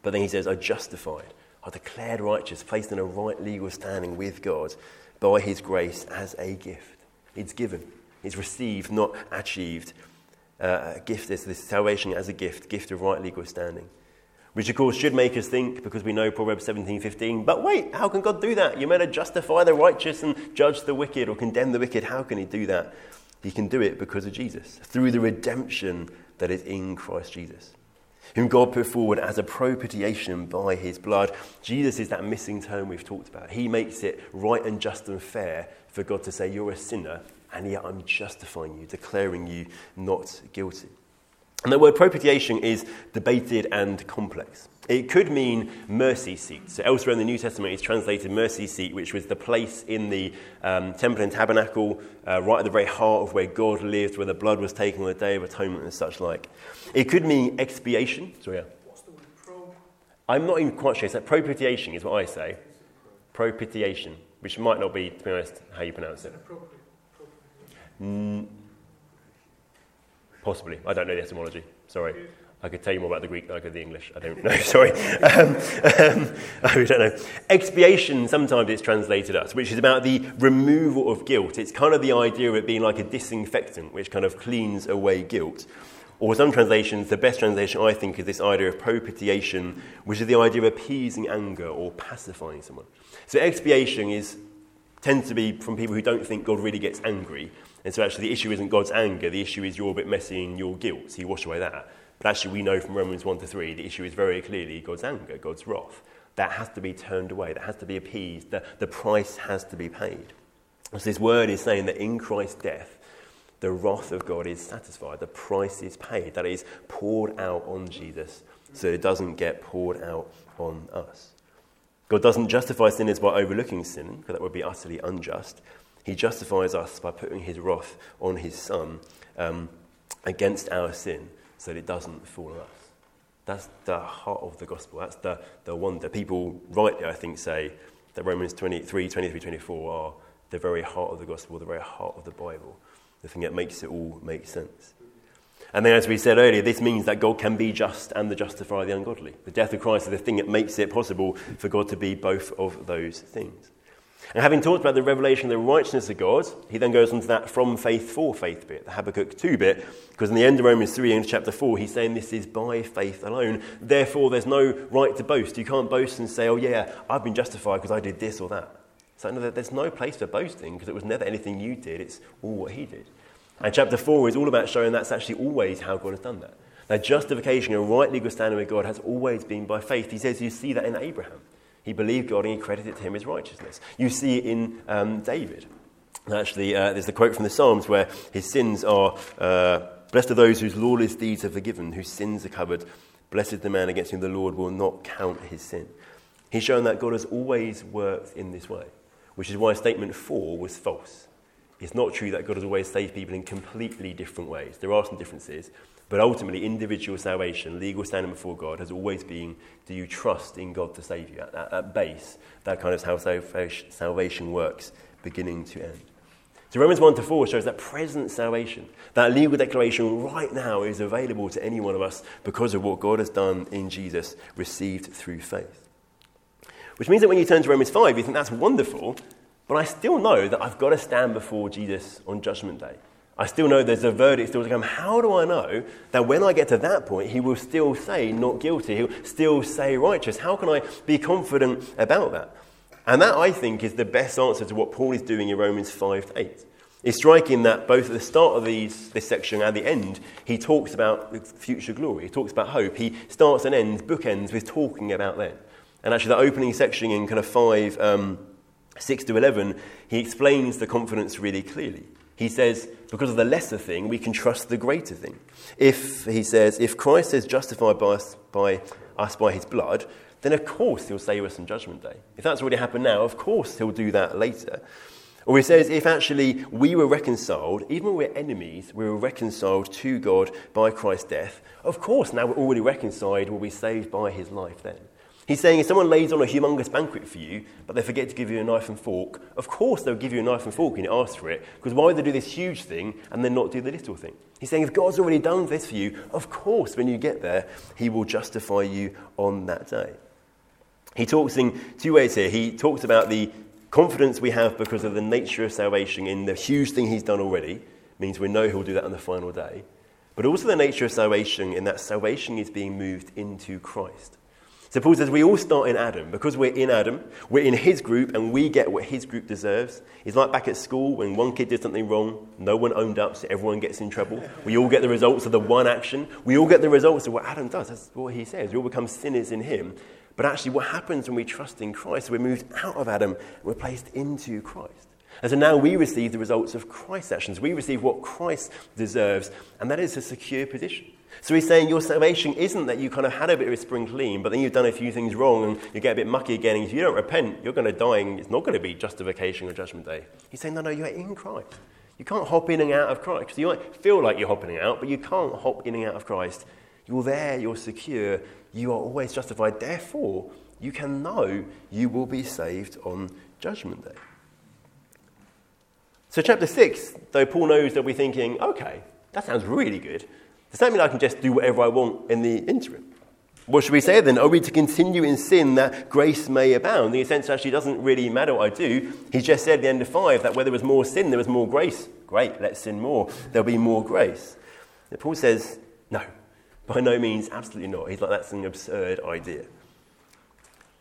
But then he says, are justified, are declared righteous, placed in a right legal standing with God by his grace as a gift. It's given, it's received, not achieved. Uh, a gift is this salvation as a gift, gift of right legal standing. Which, of course, should make us think, because we know Proverbs 17:15. But wait, how can God do that? You're meant to justify the righteous and judge the wicked or condemn the wicked. How can He do that? He can do it because of Jesus, through the redemption that is in Christ Jesus whom God put forward as a propitiation by his blood. Jesus is that missing term we've talked about. He makes it right and just and fair for God to say, You're a sinner, and yet I'm justifying you, declaring you not guilty. And the word propitiation is debated and complex. It could mean mercy seat. So elsewhere in the New Testament, it's translated mercy seat, which was the place in the um, temple and tabernacle, uh, right at the very heart of where God lived, where the blood was taken on the Day of Atonement and such like. It could mean expiation. So yeah. What's the word pro? I'm not even quite sure. It's like propitiation is what I say. Propitiation, which might not be, to be honest, how you pronounce it. Mm, possibly. I don't know the etymology. Sorry. I could tell you more about the Greek than I could the English. I don't know. Sorry. Um, um, I don't know. Expiation, sometimes it's translated as, which is about the removal of guilt. It's kind of the idea of it being like a disinfectant, which kind of cleans away guilt. Or some translations, the best translation I think is this idea of propitiation, which is the idea of appeasing anger or pacifying someone. So expiation is tends to be from people who don't think God really gets angry. And so actually the issue isn't God's anger, the issue is you're a bit messy in your guilt, so you wash away that. But actually, we know from Romans 1 to 3, the issue is very clearly God's anger, God's wrath. That has to be turned away, that has to be appeased, the, the price has to be paid. So, this word is saying that in Christ's death, the wrath of God is satisfied, the price is paid, that is poured out on Jesus so it doesn't get poured out on us. God doesn't justify sinners by overlooking sin, because that would be utterly unjust. He justifies us by putting his wrath on his Son um, against our sin so that it doesn't fall on us. That's the heart of the gospel. That's the, the wonder. People rightly, I think, say that Romans 23, 23, 24 are the very heart of the gospel, the very heart of the Bible, the thing that makes it all make sense. And then, as we said earlier, this means that God can be just and the justifier of the ungodly. The death of Christ is the thing that makes it possible for God to be both of those things. And having talked about the revelation of the righteousness of God, he then goes on to that from faith for faith bit, the Habakkuk 2 bit, because in the end of Romans 3 and chapter 4, he's saying this is by faith alone. Therefore, there's no right to boast. You can't boast and say, oh, yeah, I've been justified because I did this or that. So no, there's no place for boasting because it was never anything you did, it's all what he did. And chapter 4 is all about showing that's actually always how God has done that. Now, justification and right legal standing with God has always been by faith. He says you see that in Abraham. He believed God and he credited to him his righteousness. You see it in um, David. Actually, uh, there's the quote from the Psalms where his sins are uh, blessed are those whose lawless deeds are forgiven, whose sins are covered. Blessed the man against whom the Lord will not count his sin. He's shown that God has always worked in this way, which is why statement four was false. It's not true that God has always saved people in completely different ways. There are some differences, but ultimately, individual salvation, legal standing before God, has always been do you trust in God to save you? At, at, at base, that kind of how salvation works, beginning to end. So Romans 1 to 4 shows that present salvation, that legal declaration right now is available to any one of us because of what God has done in Jesus, received through faith. Which means that when you turn to Romans 5, you think that's wonderful, but I still know that I've got to stand before Jesus on Judgment Day. I still know there's a verdict still to come. How do I know that when I get to that point, he will still say not guilty? He'll still say righteous? How can I be confident about that? And that, I think, is the best answer to what Paul is doing in Romans 5 to 8. It's striking that both at the start of these, this section and the end, he talks about future glory. He talks about hope. He starts and ends, bookends, with talking about them. And actually, the opening section in kind of 5, um, 6 to 11, he explains the confidence really clearly. He says, because of the lesser thing, we can trust the greater thing. If, he says, if Christ is justified by us by, us by his blood, then of course he'll save us on Judgment Day. If that's already happened now, of course he'll do that later. Or he says, if actually we were reconciled, even when we're enemies, we were reconciled to God by Christ's death, of course now we're already reconciled, we'll be saved by his life then. He's saying if someone lays on a humongous banquet for you, but they forget to give you a knife and fork, of course they'll give you a knife and fork and you ask for it, because why would they do this huge thing and then not do the little thing? He's saying if God's already done this for you, of course when you get there, he will justify you on that day. He talks in two ways here. He talks about the confidence we have because of the nature of salvation in the huge thing he's done already, means we know he'll do that on the final day. But also the nature of salvation in that salvation is being moved into Christ. So Paul says we all start in Adam. Because we're in Adam, we're in his group, and we get what his group deserves. It's like back at school when one kid did something wrong, no one owned up, so everyone gets in trouble. We all get the results of the one action. We all get the results of what Adam does. That's what he says. We all become sinners in him. But actually, what happens when we trust in Christ, we're moved out of Adam, and we're placed into Christ. And so now we receive the results of Christ's actions. We receive what Christ deserves, and that is a secure position. So he's saying your salvation isn't that you kind of had a bit of a spring clean, but then you've done a few things wrong and you get a bit mucky again. And if you don't repent, you're going to die, and it's not going to be justification or judgment day. He's saying, no, no, you're in Christ. You can't hop in and out of Christ. You might feel like you're hopping out, but you can't hop in and out of Christ. You're there, you're secure, you are always justified. Therefore, you can know you will be saved on Judgment Day. So, chapter 6, though Paul knows they'll be thinking, okay, that sounds really good. Does that mean I can just do whatever I want in the interim? What should we say then? Are we to continue in sin that grace may abound? The sense actually doesn't really matter what I do. He just said at the end of 5 that where there was more sin, there was more grace. Great, let's sin more. There'll be more grace. And Paul says, no, by no means, absolutely not. He's like, that's an absurd idea.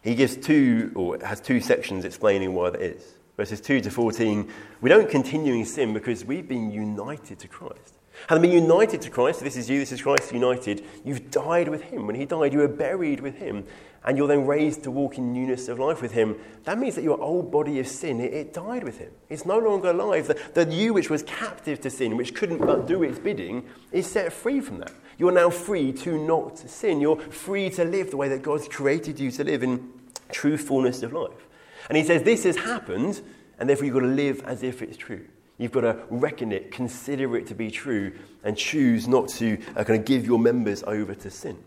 He gives two, or has two sections explaining why that is. Verses 2 to 14, we don't continue in sin because we've been united to Christ. Having been united to Christ, this is you, this is Christ united, you've died with him. When he died, you were buried with him, and you're then raised to walk in newness of life with him. That means that your old body of sin, it, it died with him. It's no longer alive. The, the you which was captive to sin, which couldn't but do its bidding, is set free from that. You're now free to not sin. You're free to live the way that God's created you to live in true fullness of life. And he says this has happened, and therefore you've got to live as if it's true. You've got to reckon it, consider it to be true, and choose not to uh, kind of give your members over to sin.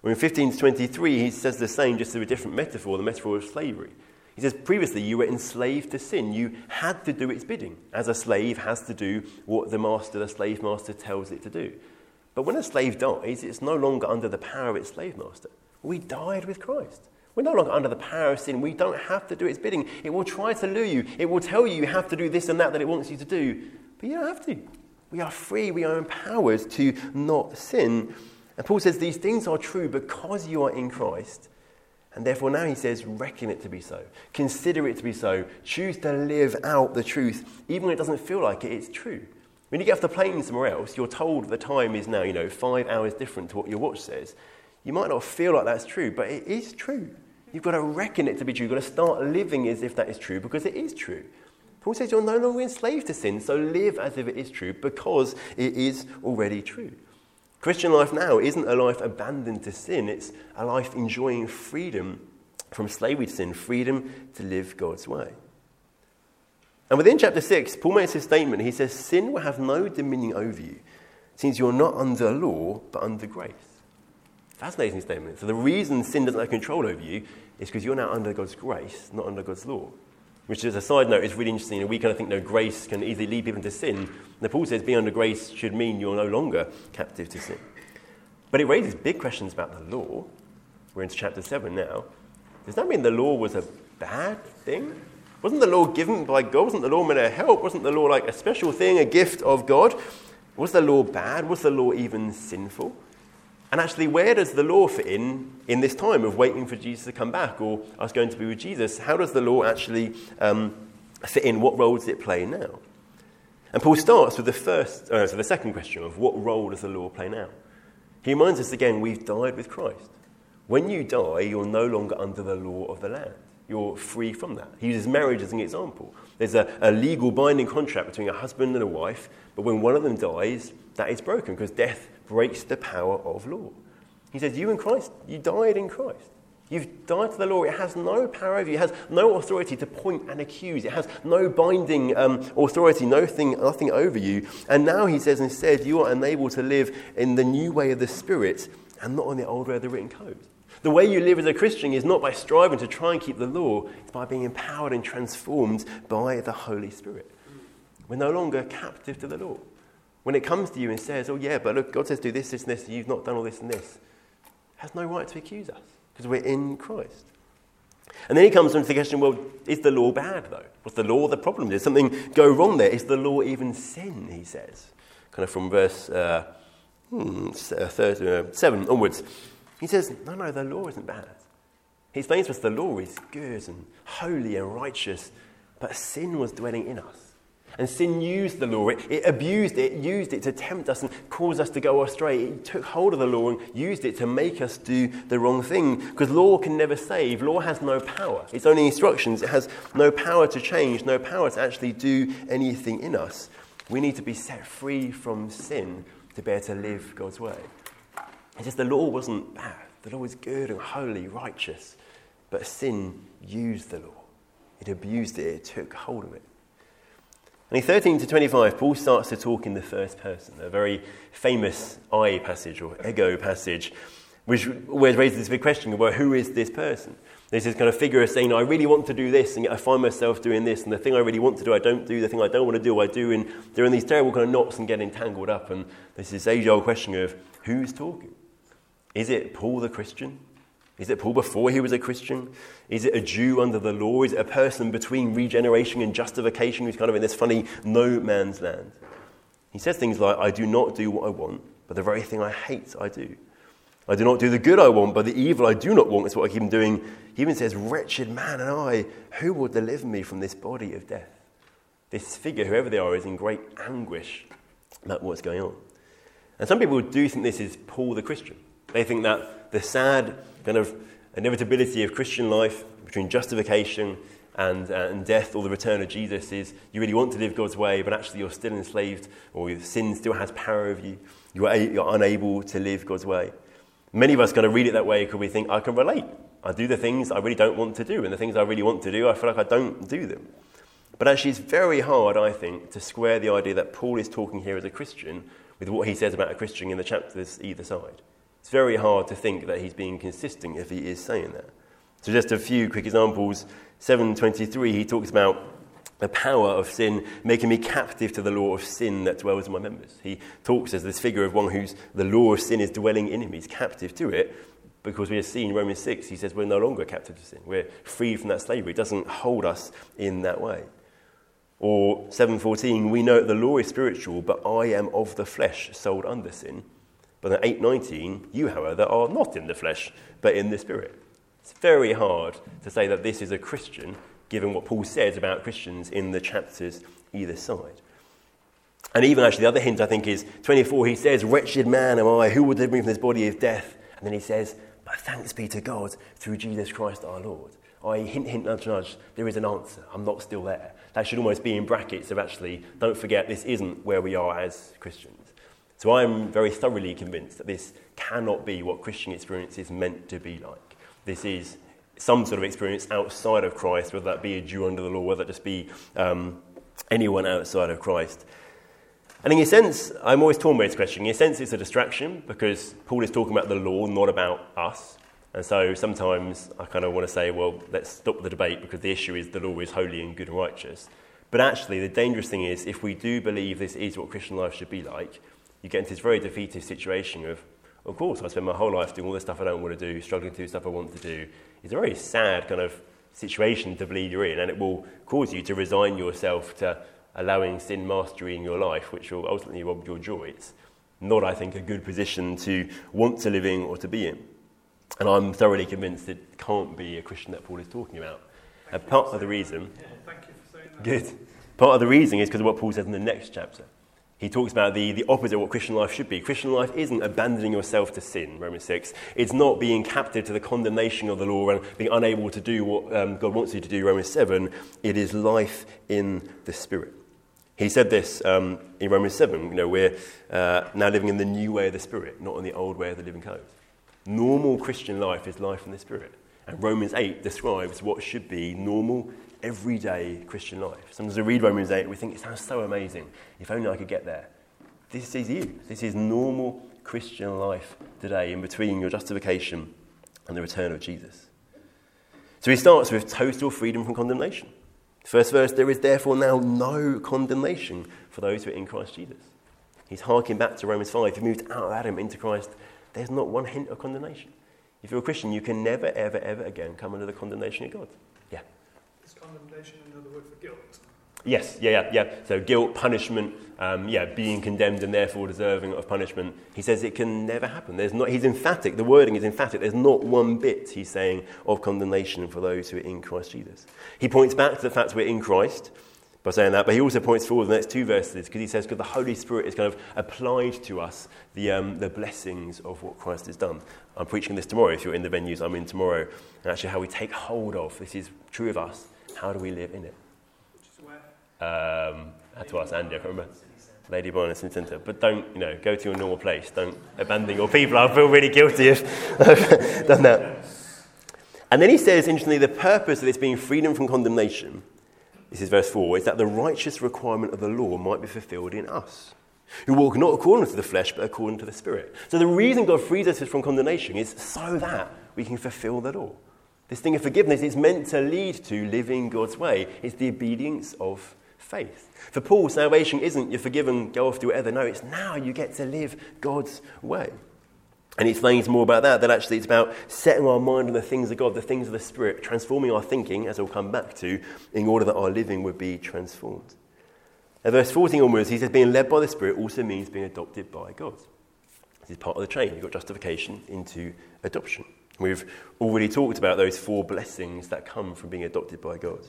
Well, in 15 to 23, he says the same, just through a different metaphor, the metaphor of slavery. He says, previously you were enslaved to sin. You had to do its bidding, as a slave has to do what the master, the slave master, tells it to do. But when a slave dies, it's no longer under the power of its slave master. We died with Christ. We're no longer under the power of sin. We don't have to do its bidding. It will try to lure you. It will tell you you have to do this and that that it wants you to do. But you don't have to. We are free. We are empowered to not sin. And Paul says these things are true because you are in Christ. And therefore, now he says, reckon it to be so. Consider it to be so. Choose to live out the truth, even when it doesn't feel like it, it's true. When you get off the plane somewhere else, you're told the time is now, you know, five hours different to what your watch says. You might not feel like that's true, but it is true. You've got to reckon it to be true. You've got to start living as if that is true because it is true. Paul says you're no longer enslaved to sin, so live as if it is true because it is already true. Christian life now isn't a life abandoned to sin, it's a life enjoying freedom from slavery to sin, freedom to live God's way. And within chapter 6, Paul makes his statement. He says, Sin will have no dominion over you, since you're not under law, but under grace. Fascinating statement. So the reason sin doesn't have control over you is because you're now under God's grace, not under God's law. Which, as a side note, is really interesting. We kind of think, no, grace can easily lead people into sin. And Paul says being under grace should mean you're no longer captive to sin. But it raises big questions about the law. We're into chapter 7 now. Does that mean the law was a bad thing? Wasn't the law given by God? Wasn't the law meant to help? Wasn't the law like a special thing, a gift of God? Was the law bad? Was the law even sinful? And actually, where does the law fit in in this time of waiting for Jesus to come back or us going to be with Jesus? How does the law actually um, fit in? What role does it play now? And Paul starts with the first, uh, so the second question of what role does the law play now? He reminds us again we've died with Christ. When you die, you're no longer under the law of the land you're free from that. He uses marriage as an example. There's a, a legal binding contract between a husband and a wife, but when one of them dies, that is broken because death breaks the power of law. He says, You in Christ, you died in Christ. You've died to the law. It has no power over you. It has no authority to point and accuse. It has no binding um, authority, nothing, nothing over you. And now he says instead, you are enabled to live in the new way of the Spirit and not on the old way of the written code. The way you live as a Christian is not by striving to try and keep the law, it's by being empowered and transformed by the Holy Spirit. We're no longer captive to the law. When it comes to you and says, oh, yeah, but look, God says do this, this, and this, and you've not done all this and this, has no right to accuse us because we're in Christ. And then he comes to the question well, is the law bad, though? Was the law the problem? Did something go wrong there? Is the law even sin, he says? Kind of from verse uh, hmm, uh, 30, uh, 7 onwards. He says, no, no, the law isn't bad. He explains to us the law is good and holy and righteous, but sin was dwelling in us. And sin used the law, it, it, abused it, used it to tempt us and cause us to go astray. It took hold of the law and used it to make us do the wrong thing. Because law can never save. Law has no power. It's only instructions. It has no power to change, no power to actually do anything in us. We need to be set free from sin to be able to live God's way. It's just the law wasn't bad. The law was good and holy, righteous. But sin used the law. It abused it, it took hold of it. And in 13 to 25, Paul starts to talk in the first person, a very famous I passage or ego passage, which always raises this big question well, who is this person? There's this kind of figure of saying, I really want to do this, and yet I find myself doing this, and the thing I really want to do, I don't do, the thing I don't want to do, I do, and they're in these terrible kind of knots and getting tangled up. And there's this age old question of who's talking? Is it Paul the Christian? Is it Paul before he was a Christian? Is it a Jew under the law? Is it a person between regeneration and justification who's kind of in this funny no man's land? He says things like, I do not do what I want, but the very thing I hate, I do. I do not do the good I want, but the evil I do not want is what I keep doing. He even says, Wretched man and I, who will deliver me from this body of death? This figure, whoever they are, is in great anguish about what's going on. And some people do think this is Paul the Christian. They think that the sad kind of inevitability of Christian life between justification and, uh, and death or the return of Jesus is you really want to live God's way, but actually you're still enslaved or your sin still has power over you. You are, you're unable to live God's way. Many of us kind of read it that way because we think, I can relate. I do the things I really don't want to do, and the things I really want to do, I feel like I don't do them. But actually, it's very hard, I think, to square the idea that Paul is talking here as a Christian with what he says about a Christian in the chapters either side. It's very hard to think that he's being consistent if he is saying that. So just a few quick examples. 723, he talks about the power of sin making me captive to the law of sin that dwells in my members. He talks as this figure of one whose the law of sin is dwelling in him. He's captive to it because we have seen Romans 6, he says we're no longer captive to sin. We're free from that slavery. It doesn't hold us in that way. Or 7:14, we know the law is spiritual, but I am of the flesh, sold under sin. But in 8:19, you, however, are not in the flesh, but in the spirit. It's very hard to say that this is a Christian, given what Paul says about Christians in the chapters either side. And even actually, the other hint I think is 24, he says, Wretched man am I, who will deliver me from this body of death? And then he says, But thanks be to God through Jesus Christ our Lord. I hint, hint, nudge, nudge, there is an answer. I'm not still there. That should almost be in brackets of actually, don't forget, this isn't where we are as Christians. So I'm very thoroughly convinced that this cannot be what Christian experience is meant to be like. This is some sort of experience outside of Christ, whether that be a Jew under the law, whether that just be um, anyone outside of Christ. And in a sense, I'm always torn by this question. In a sense, it's a distraction because Paul is talking about the law, not about us. And so sometimes I kind of want to say, well, let's stop the debate because the issue is the law is holy and good and righteous. But actually, the dangerous thing is if we do believe this is what Christian life should be like, you get into this very defeatist situation of, of course, I spend my whole life doing all the stuff I don't want to do, struggling to do stuff I want to do. It's a very sad kind of situation to believe you're in, and it will cause you to resign yourself to allowing sin mastery in your life, which will ultimately rob your joy. It's not, I think, a good position to want to live in or to be in. And I'm thoroughly convinced it can't be a Christian that Paul is talking about. And part of the reason, Thank you for saying that. good, part of the reason is because of what Paul says in the next chapter. He talks about the, the opposite of what Christian life should be. Christian life isn't abandoning yourself to sin, Romans 6. It's not being captive to the condemnation of the law and being unable to do what um, God wants you to do, Romans 7. It is life in the Spirit. He said this um, in Romans 7. You know, we're uh, now living in the new way of the Spirit, not in the old way of the living code. Normal Christian life is life in the Spirit. And Romans 8 describes what should be normal, everyday Christian life. Sometimes we read Romans 8 we think it sounds so amazing. If only I could get there. This is you. This is normal Christian life today in between your justification and the return of Jesus. So he starts with total freedom from condemnation. First verse, there is therefore now no condemnation for those who are in Christ Jesus. He's harking back to Romans 5. If you moved out of Adam into Christ, there's not one hint of condemnation. If you're a Christian, you can never, ever, ever again come under the condemnation of God. Yeah. Is condemnation another word for guilt? Yes, yeah, yeah, yeah. So guilt, punishment, um, yeah, being condemned and therefore deserving of punishment. He says it can never happen. There's not. He's emphatic. The wording is emphatic. There's not one bit he's saying of condemnation for those who are in Christ Jesus. He points back to the fact we're in Christ by saying that, but he also points forward the next two verses because he says because the Holy Spirit is kind of applied to us the um, the blessings of what Christ has done. I'm preaching this tomorrow. If you're in the venues, I'm in tomorrow. And actually, how we take hold of this is true of us. How do we live in it? Um, I had to ask Andy, I can't remember. Lady Barnes City Centre. But don't, you know, go to your normal place. Don't abandon your people. I feel really guilty if I've done that. And then he says, interestingly, the purpose of this being freedom from condemnation, this is verse 4, is that the righteous requirement of the law might be fulfilled in us, who walk not according to the flesh, but according to the Spirit. So the reason God frees us from condemnation is so that we can fulfill the law. This thing of forgiveness is meant to lead to living God's way. It's the obedience of faith. For Paul, salvation isn't you're forgiven, go off, do whatever. No, it's now you get to live God's way. And he explains more about that, that actually it's about setting our mind on the things of God, the things of the Spirit, transforming our thinking, as we'll come back to, in order that our living would be transformed. At verse 14 onwards, he says, being led by the Spirit also means being adopted by God. This is part of the chain. You've got justification into adoption. We've already talked about those four blessings that come from being adopted by God.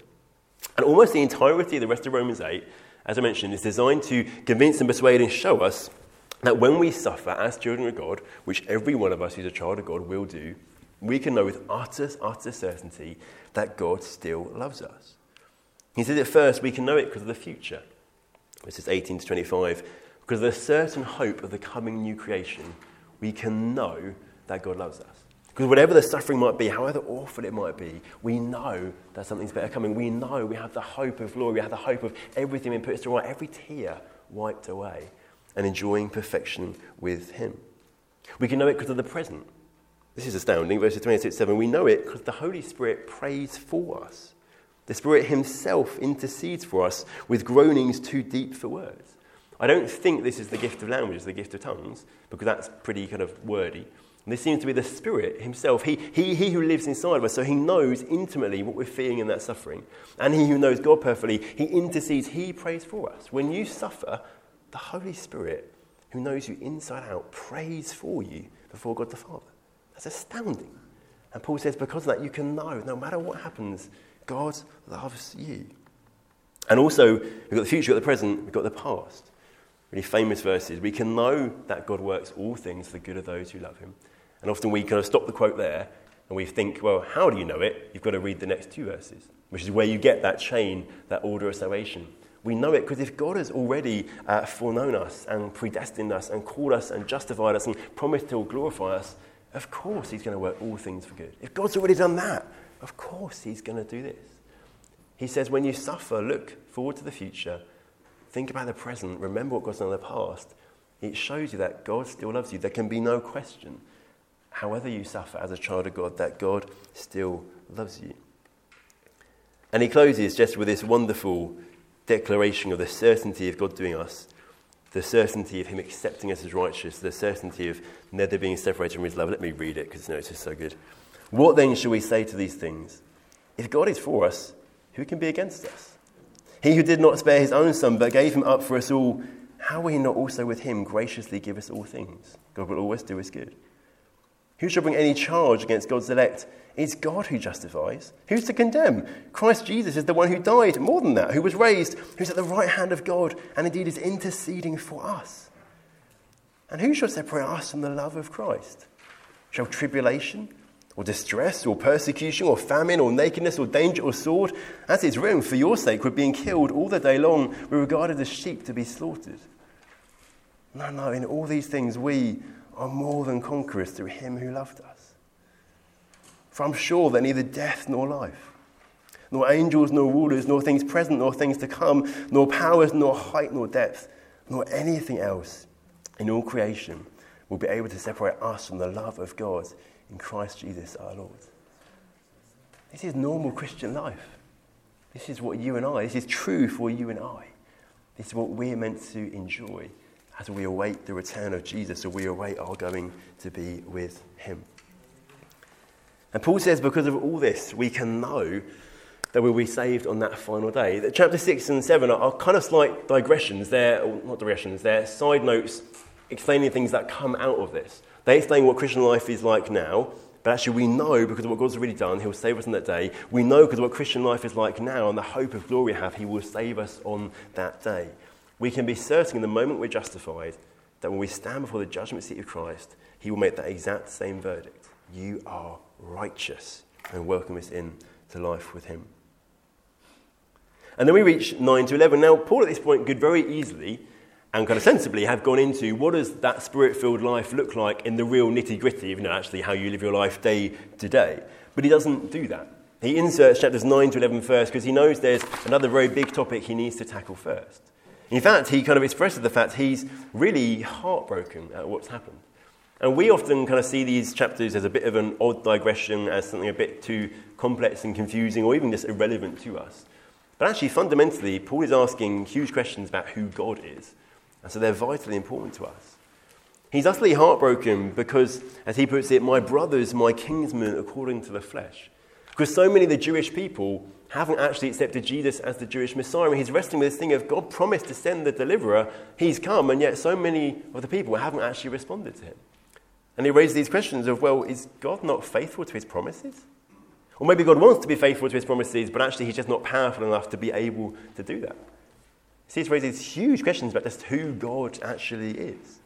And almost the entirety of the rest of Romans 8, as I mentioned, is designed to convince and persuade and show us that when we suffer as children of God, which every one of us who's a child of God will do, we can know with utter, utter certainty that God still loves us. He says at first we can know it because of the future. Verses 18 to 25. Because of the certain hope of the coming new creation, we can know that God loves us. Because whatever the suffering might be, however awful it might be, we know that something's better coming. We know we have the hope of glory. We have the hope of everything being put to right, every tear wiped away, and enjoying perfection with Him. We can know it because of the present. This is astounding. Verses 26 7. We know it because the Holy Spirit prays for us. The Spirit Himself intercedes for us with groanings too deep for words. I don't think this is the gift of language, the gift of tongues, because that's pretty kind of wordy. This seems to be the Spirit Himself, he, he, he who lives inside of us, so He knows intimately what we're feeling in that suffering. And He who knows God perfectly, He intercedes, He prays for us. When you suffer, the Holy Spirit, who knows you inside out, prays for you before God the Father. That's astounding. And Paul says, because of that, you can know, no matter what happens, God loves you. And also, we've got the future, we've got the present, we've got the past. Really famous verses. We can know that God works all things for the good of those who love him. And often we kind of stop the quote there and we think, well, how do you know it? You've got to read the next two verses, which is where you get that chain, that order of salvation. We know it because if God has already uh, foreknown us and predestined us and called us and justified us and promised to glorify us, of course He's going to work all things for good. If God's already done that, of course He's going to do this. He says, when you suffer, look forward to the future, think about the present, remember what God's done in the past. It shows you that God still loves you. There can be no question, however you suffer as a child of God, that God still loves you. And he closes just with this wonderful declaration of the certainty of God doing us, the certainty of Him accepting us as righteous, the certainty of never being separated from His love. Let me read it because it's just so good. What then shall we say to these things? If God is for us, who can be against us? He who did not spare His own Son, but gave Him up for us all, how will He not also with Him graciously give us all things? God will always do us good. Who shall bring any charge against God's elect? It's God who justifies. Who's to condemn? Christ Jesus is the one who died, more than that, who was raised, who's at the right hand of God, and indeed is interceding for us. And who shall separate us from the love of Christ? Shall tribulation, or distress, or persecution, or famine, or nakedness, or danger, or sword? As it's written, for your sake we're being killed all the day long, we're regarded as sheep to be slaughtered. No, no, in all these things we are more than conquerors through him who loved us. For I'm sure that neither death nor life, nor angels nor rulers, nor things present nor things to come, nor powers nor height nor depth, nor anything else in all creation will be able to separate us from the love of God in Christ Jesus our Lord. This is normal Christian life. This is what you and I, this is true for you and I. This is what we're meant to enjoy as we await the return of Jesus or we await our going to be with Him. And Paul says, because of all this, we can know that we'll be saved on that final day. That chapter 6 and 7 are, are kind of slight digressions. They're, not digressions, they're side notes explaining things that come out of this. They explain what Christian life is like now, but actually we know because of what God's already done, He'll save us on that day. We know because of what Christian life is like now and the hope of glory we have, He will save us on that day. We can be certain in the moment we're justified that when we stand before the judgment seat of Christ, He will make that exact same verdict. You are righteous and welcome us in to life with him. And then we reach 9 to 11. Now, Paul at this point could very easily and kind of sensibly have gone into what does that spirit filled life look like in the real nitty gritty, you know, actually how you live your life day to day. But he doesn't do that. He inserts chapters 9 to 11 first because he knows there's another very big topic he needs to tackle first. In fact, he kind of expresses the fact he's really heartbroken at what's happened. And we often kind of see these chapters as a bit of an odd digression, as something a bit too complex and confusing, or even just irrelevant to us. But actually, fundamentally, Paul is asking huge questions about who God is. And so they're vitally important to us. He's utterly heartbroken because, as he puts it, my brothers, my kinsmen according to the flesh. Because so many of the Jewish people haven't actually accepted Jesus as the Jewish Messiah. And he's wrestling with this thing of God promised to send the deliverer, he's come, and yet so many of the people haven't actually responded to him. And he raises these questions of, well, is God not faithful to his promises? Or maybe God wants to be faithful to his promises, but actually he's just not powerful enough to be able to do that. See, raised these huge questions about just who God actually is.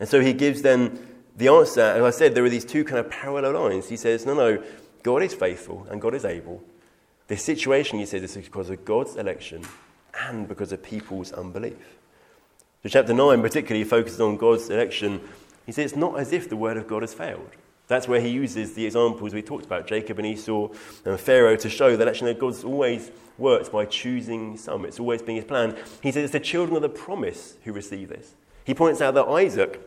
And so he gives then the answer. As I said, there are these two kind of parallel lines. He says, no, no, God is faithful and God is able. This situation, he says, is because of God's election and because of people's unbelief. So, chapter 9 particularly focuses on God's election he says it's not as if the word of God has failed. That's where he uses the examples we talked about, Jacob and Esau and Pharaoh, to show that actually God's always works by choosing some. It's always been his plan. He says it's the children of the promise who receive this. He points out that Isaac,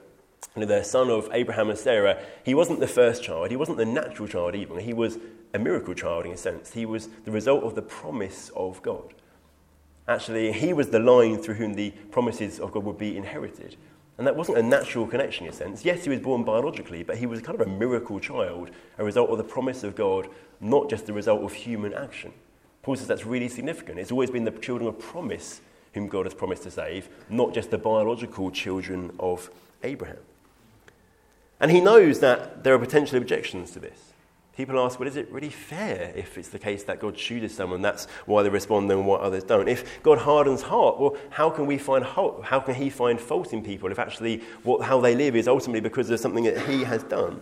you know, the son of Abraham and Sarah, he wasn't the first child. He wasn't the natural child even. He was a miracle child in a sense. He was the result of the promise of God. Actually, he was the line through whom the promises of God would be inherited. And that wasn't a natural connection in a sense. Yes, he was born biologically, but he was kind of a miracle child, a result of the promise of God, not just the result of human action. Paul says that's really significant. It's always been the children of promise whom God has promised to save, not just the biological children of Abraham. And he knows that there are potential objections to this. People ask, well, is it really fair if it's the case that God chooses someone? That's why they respond and why others don't. If God hardens heart, well, how can we find ho- how can He find fault in people if actually what, how they live is ultimately because of something that He has done?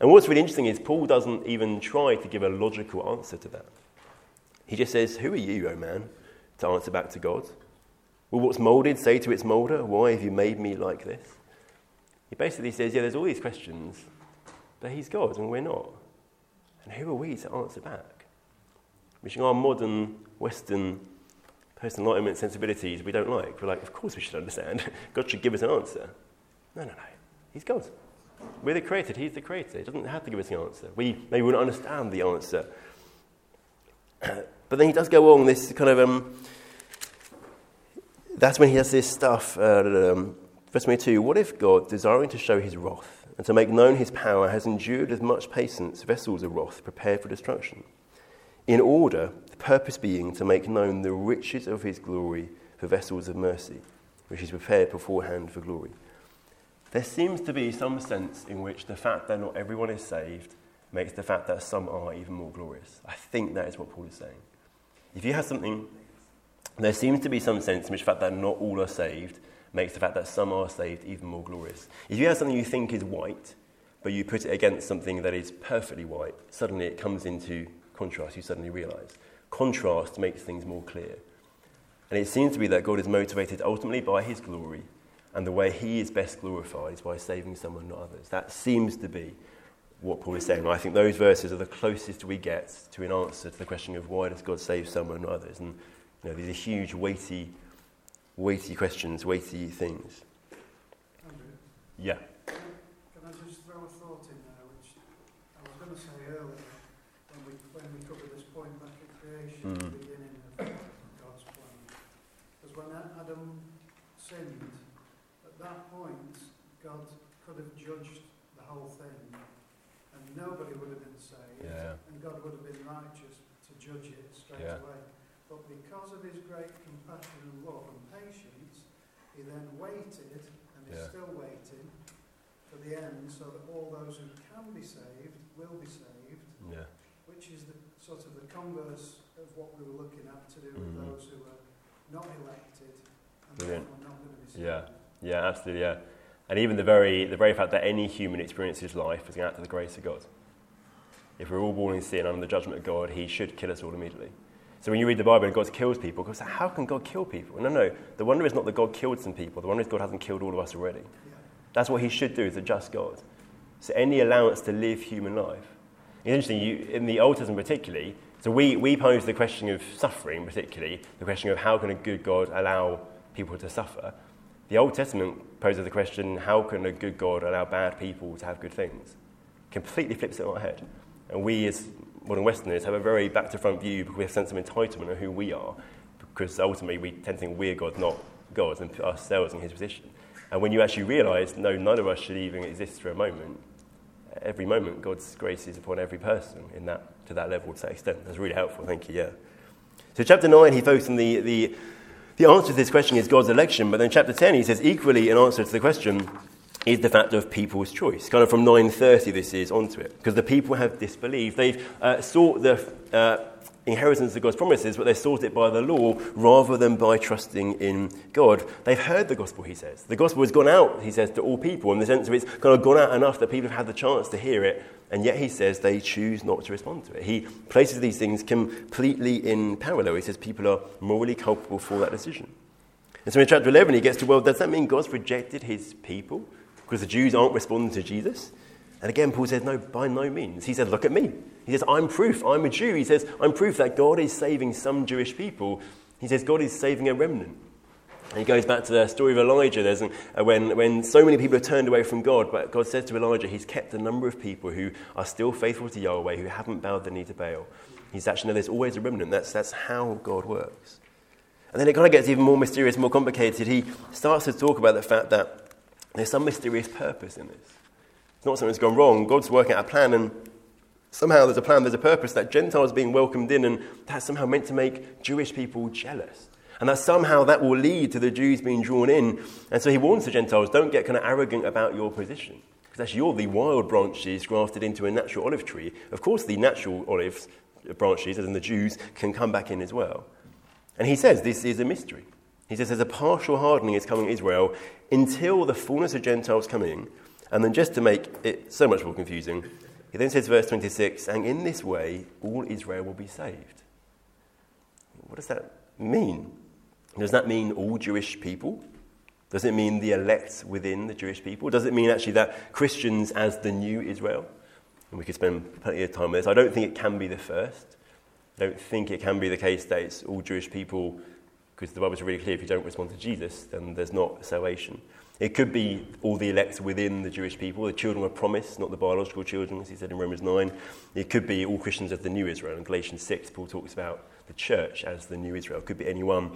And what's really interesting is Paul doesn't even try to give a logical answer to that. He just says, Who are you, O man, to answer back to God? Well, what's moulded say to its moulder, Why have you made me like this? He basically says, Yeah, there's all these questions, but He's God and we're not. And who are we to answer back? Which our modern Western personal enlightenment sensibilities we don't like. We're like, of course we should understand. God should give us an answer. No, no, no. He's God. We're the created, He's the creator. He doesn't have to give us the answer. We maybe wouldn't understand the answer. but then he does go on this kind of. Um, that's when he has this stuff. Uh, um, verse 22 What if God, desiring to show his wrath, and to make known his power has endured with much patience vessels of wrath prepared for destruction, in order, the purpose being to make known the riches of his glory for vessels of mercy, which is prepared beforehand for glory. There seems to be some sense in which the fact that not everyone is saved makes the fact that some are even more glorious. I think that is what Paul is saying. If you have something, there seems to be some sense in which the fact that not all are saved makes the fact that some are saved even more glorious. If you have something you think is white, but you put it against something that is perfectly white, suddenly it comes into contrast. You suddenly realize. Contrast makes things more clear. And it seems to be that God is motivated ultimately by his glory, and the way he is best glorified is by saving someone, not others. That seems to be what Paul is saying. I think those verses are the closest we get to an answer to the question of why does God save someone, not others. And you know, these are huge, weighty weighty questions, weighty things. Andrew, Yeah. can I just throw a thought in there, which I was going to say earlier when we, when we covered this point back at creation, the Mm. beginning of God's plan. Because when Adam sinned, at that point, God could have judged the whole thing, and nobody would have been saved, Yeah. and God would have been righteous to judge it straight Yeah. away. But because of his great compassion and love and patience, he then waited and is Yeah. still waiting for the end so that all those who can be saved will be saved, Yeah. which is the sort of the converse of what we were looking at to do with Mhm. those who are not elected and Brilliant. therefore not going to be saved. Yeah. Yeah, absolutely, yeah. And even the very, the very fact that any human experiences life is an act of the grace of God. If we're all born in sin under the judgment of God, He should kill us all immediately. So when you read the Bible and God kills people, How can God kill people? No, no. The wonder is not that God killed some people, the wonder is God hasn't killed all of us already. That's what He should do as a just God. So any allowance to live human life. It's interesting, you, in the Old Testament particularly, so we, we pose the question of suffering, particularly, the question of how can a good God allow people to suffer. The Old Testament poses the question, how can a good God allow bad people to have good things? Completely flips it on our head. And we, as modern Westerners, have a very back to front view because we have a sense of entitlement of who we are, because ultimately we tend to think we're God, not God, and put ourselves in His position. And when you actually realise, no, none of us should even exist for a moment, every moment God's grace is upon every person in that, to that level, to that extent. That's really helpful, thank you, yeah. So, chapter 9, he focuses on the, the, the answer to this question is God's election, but then chapter 10, he says, equally, an answer to the question is the fact of people's choice. Kind of from 930, this is onto it. Because the people have disbelieved. They've uh, sought the uh, inheritance of God's promises, but they sought it by the law rather than by trusting in God. They've heard the gospel, he says. The gospel has gone out, he says, to all people, in the sense of it's kind of gone out enough that people have had the chance to hear it, and yet he says they choose not to respond to it. He places these things completely in parallel. He says people are morally culpable for that decision. And so in chapter 11, he gets to, well, does that mean God's rejected his people? Because the Jews aren't responding to Jesus? And again, Paul says, no, by no means. He says, look at me. He says, I'm proof. I'm a Jew. He says, I'm proof that God is saving some Jewish people. He says, God is saving a remnant. And he goes back to the story of Elijah. There's an, uh, when, when so many people have turned away from God, but God says to Elijah, He's kept a number of people who are still faithful to Yahweh, who haven't bowed the knee to Baal. He's actually, no, there's always a remnant. That's, that's how God works. And then it kind of gets even more mysterious, more complicated. He starts to talk about the fact that there's some mysterious purpose in this. It's not something that's gone wrong. God's working out a plan, and somehow there's a plan, there's a purpose that Gentiles being welcomed in, and that's somehow meant to make Jewish people jealous. And that somehow that will lead to the Jews being drawn in. And so he warns the Gentiles don't get kind of arrogant about your position. Because Actually, you're the wild branches grafted into a natural olive tree. Of course, the natural olives uh, branches, as in the Jews, can come back in as well. And he says this is a mystery. He says there's a partial hardening is coming Israel until the fullness of Gentiles come in. And then just to make it so much more confusing, he then says, verse 26, and in this way all Israel will be saved. What does that mean? Does that mean all Jewish people? Does it mean the elect within the Jewish people? Does it mean actually that Christians as the new Israel? And we could spend plenty of time with this. I don't think it can be the first. I don't think it can be the case that it's all Jewish people, because the Bible's really clear if you don't respond to Jesus, then there's not salvation. It could be all the elect within the Jewish people, the children of promise, not the biological children, as he said in Romans 9. It could be all Christians as the new Israel. In Galatians 6, Paul talks about the church as the new Israel. It could be anyone.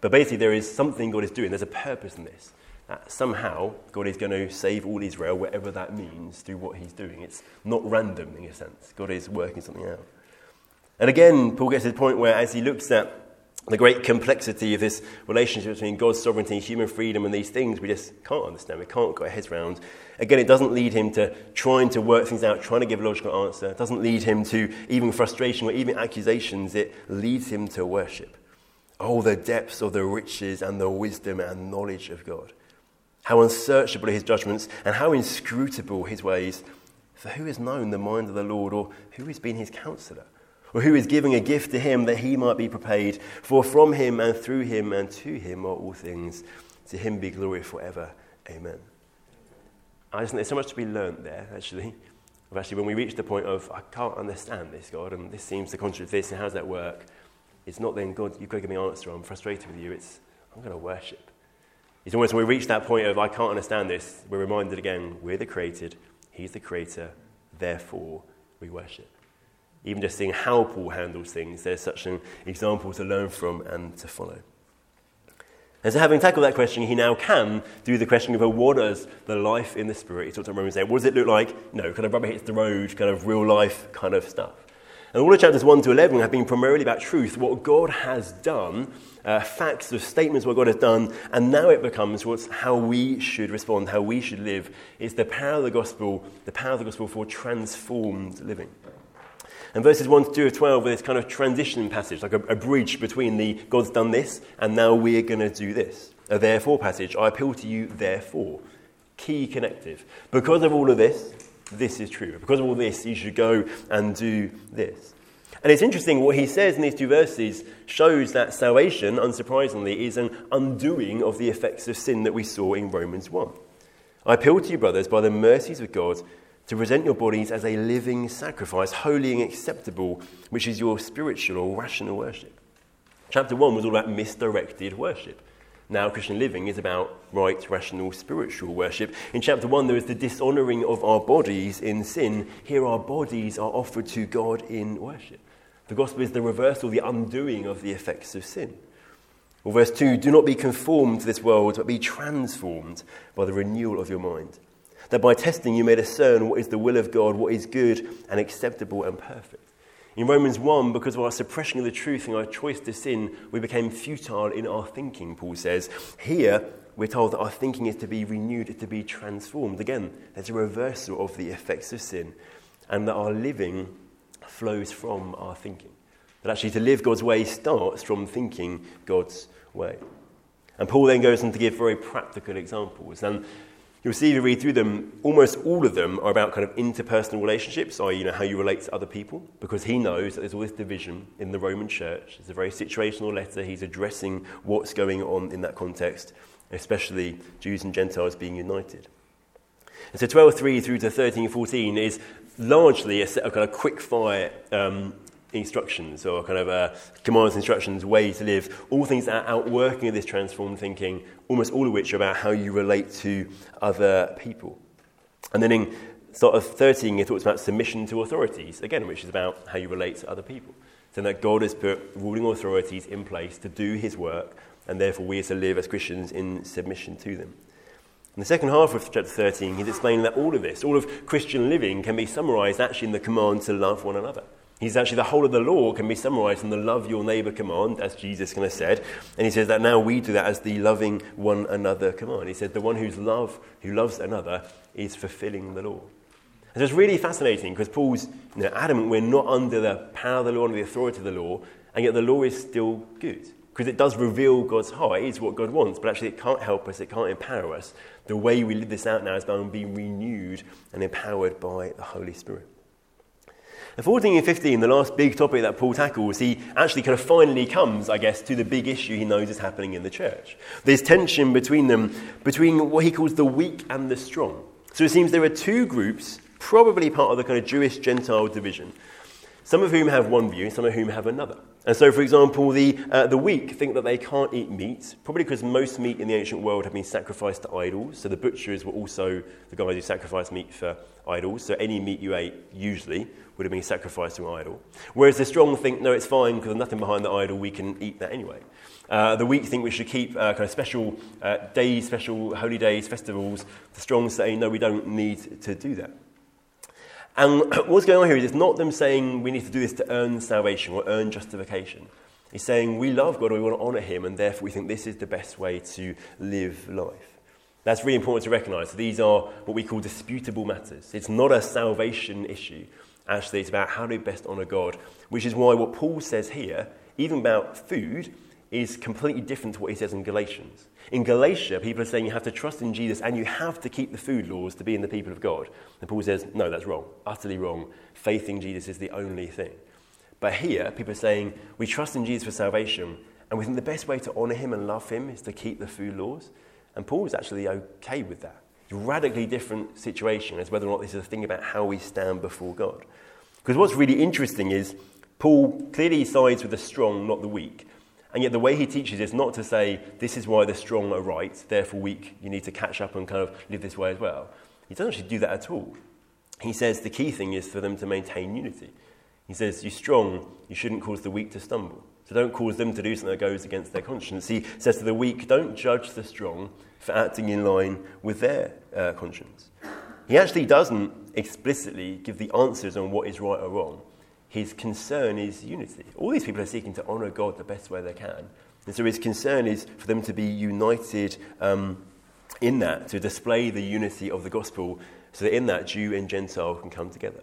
But basically, there is something God is doing. There's a purpose in this. That somehow, God is going to save all Israel, whatever that means, through what he's doing. It's not random in a sense. God is working something out. And again, Paul gets to the point where, as he looks at the great complexity of this relationship between God's sovereignty, human freedom, and these things we just can't understand. We can't get our heads around. Again, it doesn't lead him to trying to work things out, trying to give a logical answer. It doesn't lead him to even frustration or even accusations. It leads him to worship. Oh, the depths of the riches and the wisdom and knowledge of God. How unsearchable are his judgments and how inscrutable his ways. For who has known the mind of the Lord or who has been his counselor? Or who is giving a gift to him that he might be prepared. For from him and through him and to him are all things. To him be glory forever. Amen. I just think there's so much to be learnt there, actually. Actually, when we reach the point of, I can't understand this, God, and this seems to contradict this, and how does that work? It's not then, God, you've got to give me an answer, I'm frustrated with you. It's, I'm going to worship. It's almost when we reach that point of, I can't understand this, we're reminded again, we're the created, He's the creator, therefore we worship even just seeing how Paul handles things, there's such an example to learn from and to follow. And so, having tackled that question, he now can do the question of well, what does the life in the Spirit, he talks about Romans 8, what does it look like? You know, kind of rubber hits the road, kind of real life kind of stuff. And all of chapters 1 to 11 have been primarily about truth, what God has done, uh, facts of statements what God has done, and now it becomes what's how we should respond, how we should live. It's the power of the gospel, the power of the gospel for transformed living. And verses 1 to 2 of 12 are this kind of transition passage, like a, a bridge between the God's done this and now we're going to do this. A therefore passage. I appeal to you, therefore. Key connective. Because of all of this, this is true. Because of all this, you should go and do this. And it's interesting what he says in these two verses shows that salvation, unsurprisingly, is an undoing of the effects of sin that we saw in Romans 1. I appeal to you, brothers, by the mercies of God, to present your bodies as a living sacrifice, holy and acceptable, which is your spiritual or rational worship. Chapter 1 was all about misdirected worship. Now, Christian living is about right, rational, spiritual worship. In chapter 1, there is the dishonoring of our bodies in sin. Here, our bodies are offered to God in worship. The gospel is the reversal, the undoing of the effects of sin. Or verse 2 Do not be conformed to this world, but be transformed by the renewal of your mind that by testing you may discern what is the will of God, what is good and acceptable and perfect. In Romans 1, because of our suppression of the truth and our choice to sin, we became futile in our thinking, Paul says. Here, we're told that our thinking is to be renewed, to be transformed. Again, there's a reversal of the effects of sin, and that our living flows from our thinking. That actually to live God's way starts from thinking God's way. And Paul then goes on to give very practical examples. And You'll see if you read through them, almost all of them are about kind of interpersonal relationships, i.e., you know, how you relate to other people, because he knows that there's all this division in the Roman church. It's a very situational letter. He's addressing what's going on in that context, especially Jews and Gentiles being united. And so 12.3 through to 13.14 is largely a set of kind of quick fire um, instructions or kind of uh, commands, instructions, ways to live, all things that are outworking of this transformed thinking, almost all of which are about how you relate to other people. And then in sort of 13, he talks about submission to authorities, again, which is about how you relate to other people. So that God has put ruling authorities in place to do his work, and therefore we are to live as Christians in submission to them. In the second half of chapter 13, he's explaining that all of this, all of Christian living, can be summarized actually in the command to love one another. He's actually the whole of the law can be summarized in the love your neighbor command, as Jesus kind of said. And he says that now we do that as the loving one another command. He said the one who's love, who loves another is fulfilling the law. And so it's really fascinating because Paul's you know, adamant we're not under the power of the law, under the authority of the law, and yet the law is still good. Because it does reveal God's heart. It is what God wants, but actually it can't help us, it can't empower us. The way we live this out now is by being renewed and empowered by the Holy Spirit. And 14 and 15, the last big topic that Paul tackles, he actually kind of finally comes, I guess, to the big issue he knows is happening in the church. There's tension between them, between what he calls the weak and the strong. So it seems there are two groups, probably part of the kind of Jewish Gentile division, some of whom have one view, some of whom have another. And so, for example, the, uh, the weak think that they can't eat meat, probably because most meat in the ancient world had been sacrificed to idols. So the butchers were also the guys who sacrificed meat for idols. So any meat you ate, usually, would have been sacrificed to an idol. Whereas the strong think, no, it's fine because there's nothing behind the idol, we can eat that anyway. Uh, the weak think we should keep uh, kind of special uh, days, special holy days, festivals. The strong say, no, we don't need to do that. And what's going on here is it's not them saying we need to do this to earn salvation or earn justification. He's saying we love God we want to honour Him, and therefore we think this is the best way to live life. That's really important to recognise. These are what we call disputable matters. It's not a salvation issue. Actually, it's about how we best honour God, which is why what Paul says here, even about food, is completely different to what he says in Galatians. In Galatia, people are saying you have to trust in Jesus and you have to keep the food laws to be in the people of God. And Paul says, no, that's wrong, utterly wrong. Faith in Jesus is the only thing. But here, people are saying we trust in Jesus for salvation and we think the best way to honour him and love him is to keep the food laws. And Paul is actually okay with that. It's a radically different situation as whether or not this is a thing about how we stand before God. Because what's really interesting is Paul clearly sides with the strong, not the weak. And yet, the way he teaches is not to say, this is why the strong are right, therefore, weak, you need to catch up and kind of live this way as well. He doesn't actually do that at all. He says the key thing is for them to maintain unity. He says, You're strong, you shouldn't cause the weak to stumble. So don't cause them to do something that goes against their conscience. He says to the weak, Don't judge the strong for acting in line with their uh, conscience. He actually doesn't explicitly give the answers on what is right or wrong his concern is unity. All these people are seeking to honour God the best way they can. And so his concern is for them to be united um, in that, to display the unity of the gospel, so that in that Jew and Gentile can come together.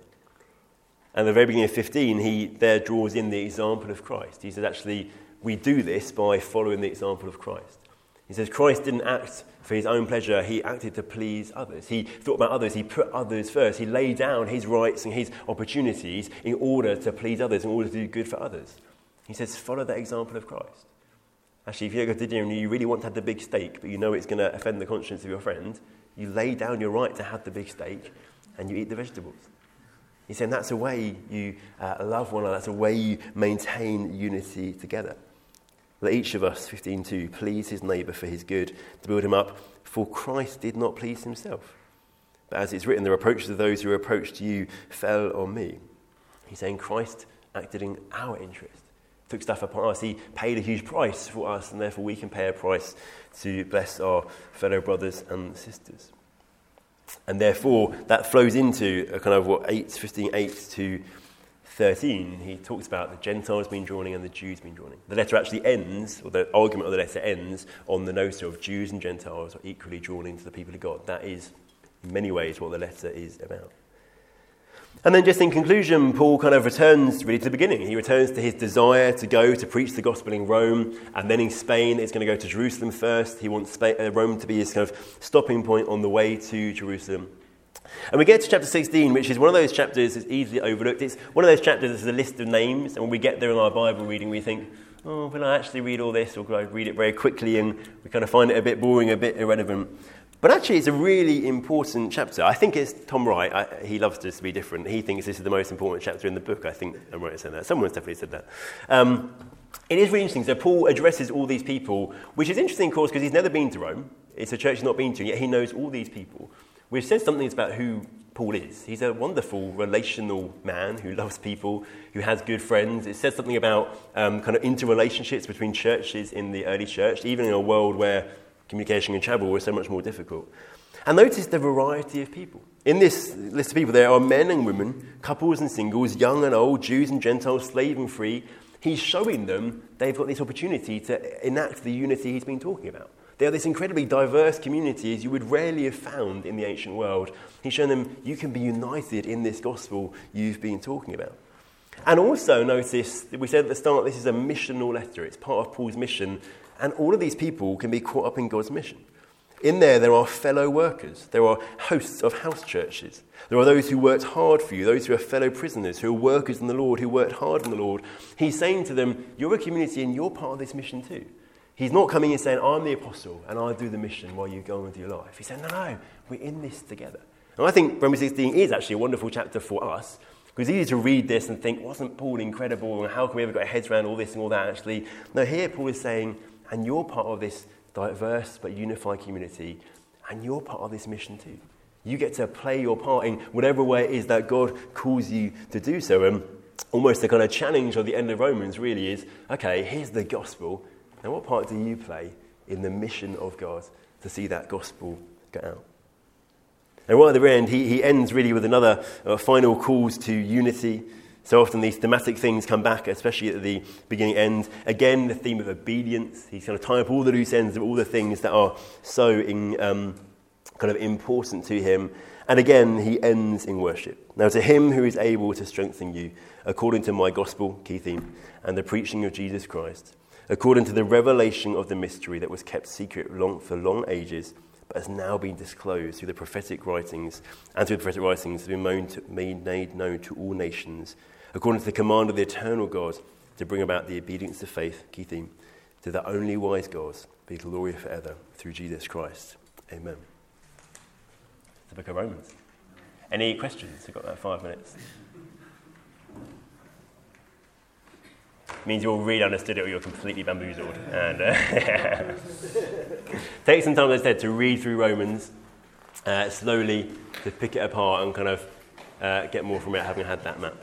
And at the very beginning of 15, he there draws in the example of Christ. He says, actually, we do this by following the example of Christ. He says, Christ didn't act for his own pleasure, he acted to please others. He thought about others, he put others first. He laid down his rights and his opportunities in order to please others, in order to do good for others. He says, follow that example of Christ. Actually, if you go to dinner and you really want to have the big steak, but you know it's going to offend the conscience of your friend, you lay down your right to have the big steak and you eat the vegetables. He's saying that's a way you uh, love one another, that's a way you maintain unity together. Let each of us, 15.2, please his neighbour for his good, to build him up, for Christ did not please himself. But as it's written, the reproaches of those who approached you fell on me. He's saying Christ acted in our interest, took stuff upon us. He paid a huge price for us, and therefore we can pay a price to bless our fellow brothers and sisters. And therefore, that flows into a kind of what 8, 15, 8 to 13, he talks about the Gentiles being drawn in and the Jews being drawn in. The letter actually ends, or the argument of the letter ends, on the notion of Jews and Gentiles are equally drawn into the people of God. That is, in many ways, what the letter is about. And then, just in conclusion, Paul kind of returns really to the beginning. He returns to his desire to go to preach the gospel in Rome, and then in Spain, it's going to go to Jerusalem first. He wants uh, Rome to be his kind of stopping point on the way to Jerusalem. And we get to chapter 16, which is one of those chapters that's easily overlooked. It's one of those chapters that's a list of names, and when we get there in our Bible reading, we think, oh, will I actually read all this, or will I read it very quickly, and we kind of find it a bit boring, a bit irrelevant. But actually, it's a really important chapter. I think it's Tom Wright. I, he loves this to be different. He thinks this is the most important chapter in the book. I think I'm right in saying that. Someone's definitely said that. Um, it is really interesting. So Paul addresses all these people, which is interesting, of course, because he's never been to Rome. It's a church he's not been to, yet he knows all these people which says something about who Paul is. He's a wonderful, relational man who loves people, who has good friends. It says something about um, kind of interrelationships between churches in the early church, even in a world where communication and travel were so much more difficult. And notice the variety of people. In this list of people, there are men and women, couples and singles, young and old, Jews and Gentiles, slave and free. He's showing them they've got this opportunity to enact the unity he's been talking about. They are this incredibly diverse community as you would rarely have found in the ancient world. He's shown them you can be united in this gospel you've been talking about. And also notice, that we said at the start, this is a missional letter. It's part of Paul's mission. And all of these people can be caught up in God's mission. In there, there are fellow workers. There are hosts of house churches. There are those who worked hard for you, those who are fellow prisoners, who are workers in the Lord, who worked hard in the Lord. He's saying to them, You're a community and you're part of this mission too. He's not coming and saying, I'm the apostle and I'll do the mission while you go on with your life. He said, No, no, we're in this together. And I think Romans 16 is actually a wonderful chapter for us because it's easy to read this and think, Wasn't Paul incredible? And how can we ever get our heads around all this and all that? Actually, no, here Paul is saying, And you're part of this diverse but unified community, and you're part of this mission too. You get to play your part in whatever way it is that God calls you to do so. And almost the kind of challenge of the end of Romans really is okay, here's the gospel. Now, what part do you play in the mission of God to see that gospel get out? And right at the end, he, he ends really with another uh, final calls to unity so often these thematic things come back, especially at the beginning end. Again, the theme of obedience. He's kind of tying up all the loose ends of all the things that are so in, um, kind of important to him. And again, he ends in worship. Now, to him who is able to strengthen you, according to my gospel, key theme, and the preaching of Jesus Christ, according to the revelation of the mystery that was kept secret long, for long ages, but has now been disclosed through the prophetic writings, and through the prophetic writings have been made known to all nations according to the command of the eternal God, to bring about the obedience to faith, key theme, to the only wise God, be glory forever through Jesus Christ. Amen. The book of Romans. Any questions? We've got about five minutes. Means you all really understood it or you're completely bamboozled. And uh, take some time instead to read through Romans uh, slowly, to pick it apart and kind of uh, get more from it having had that map.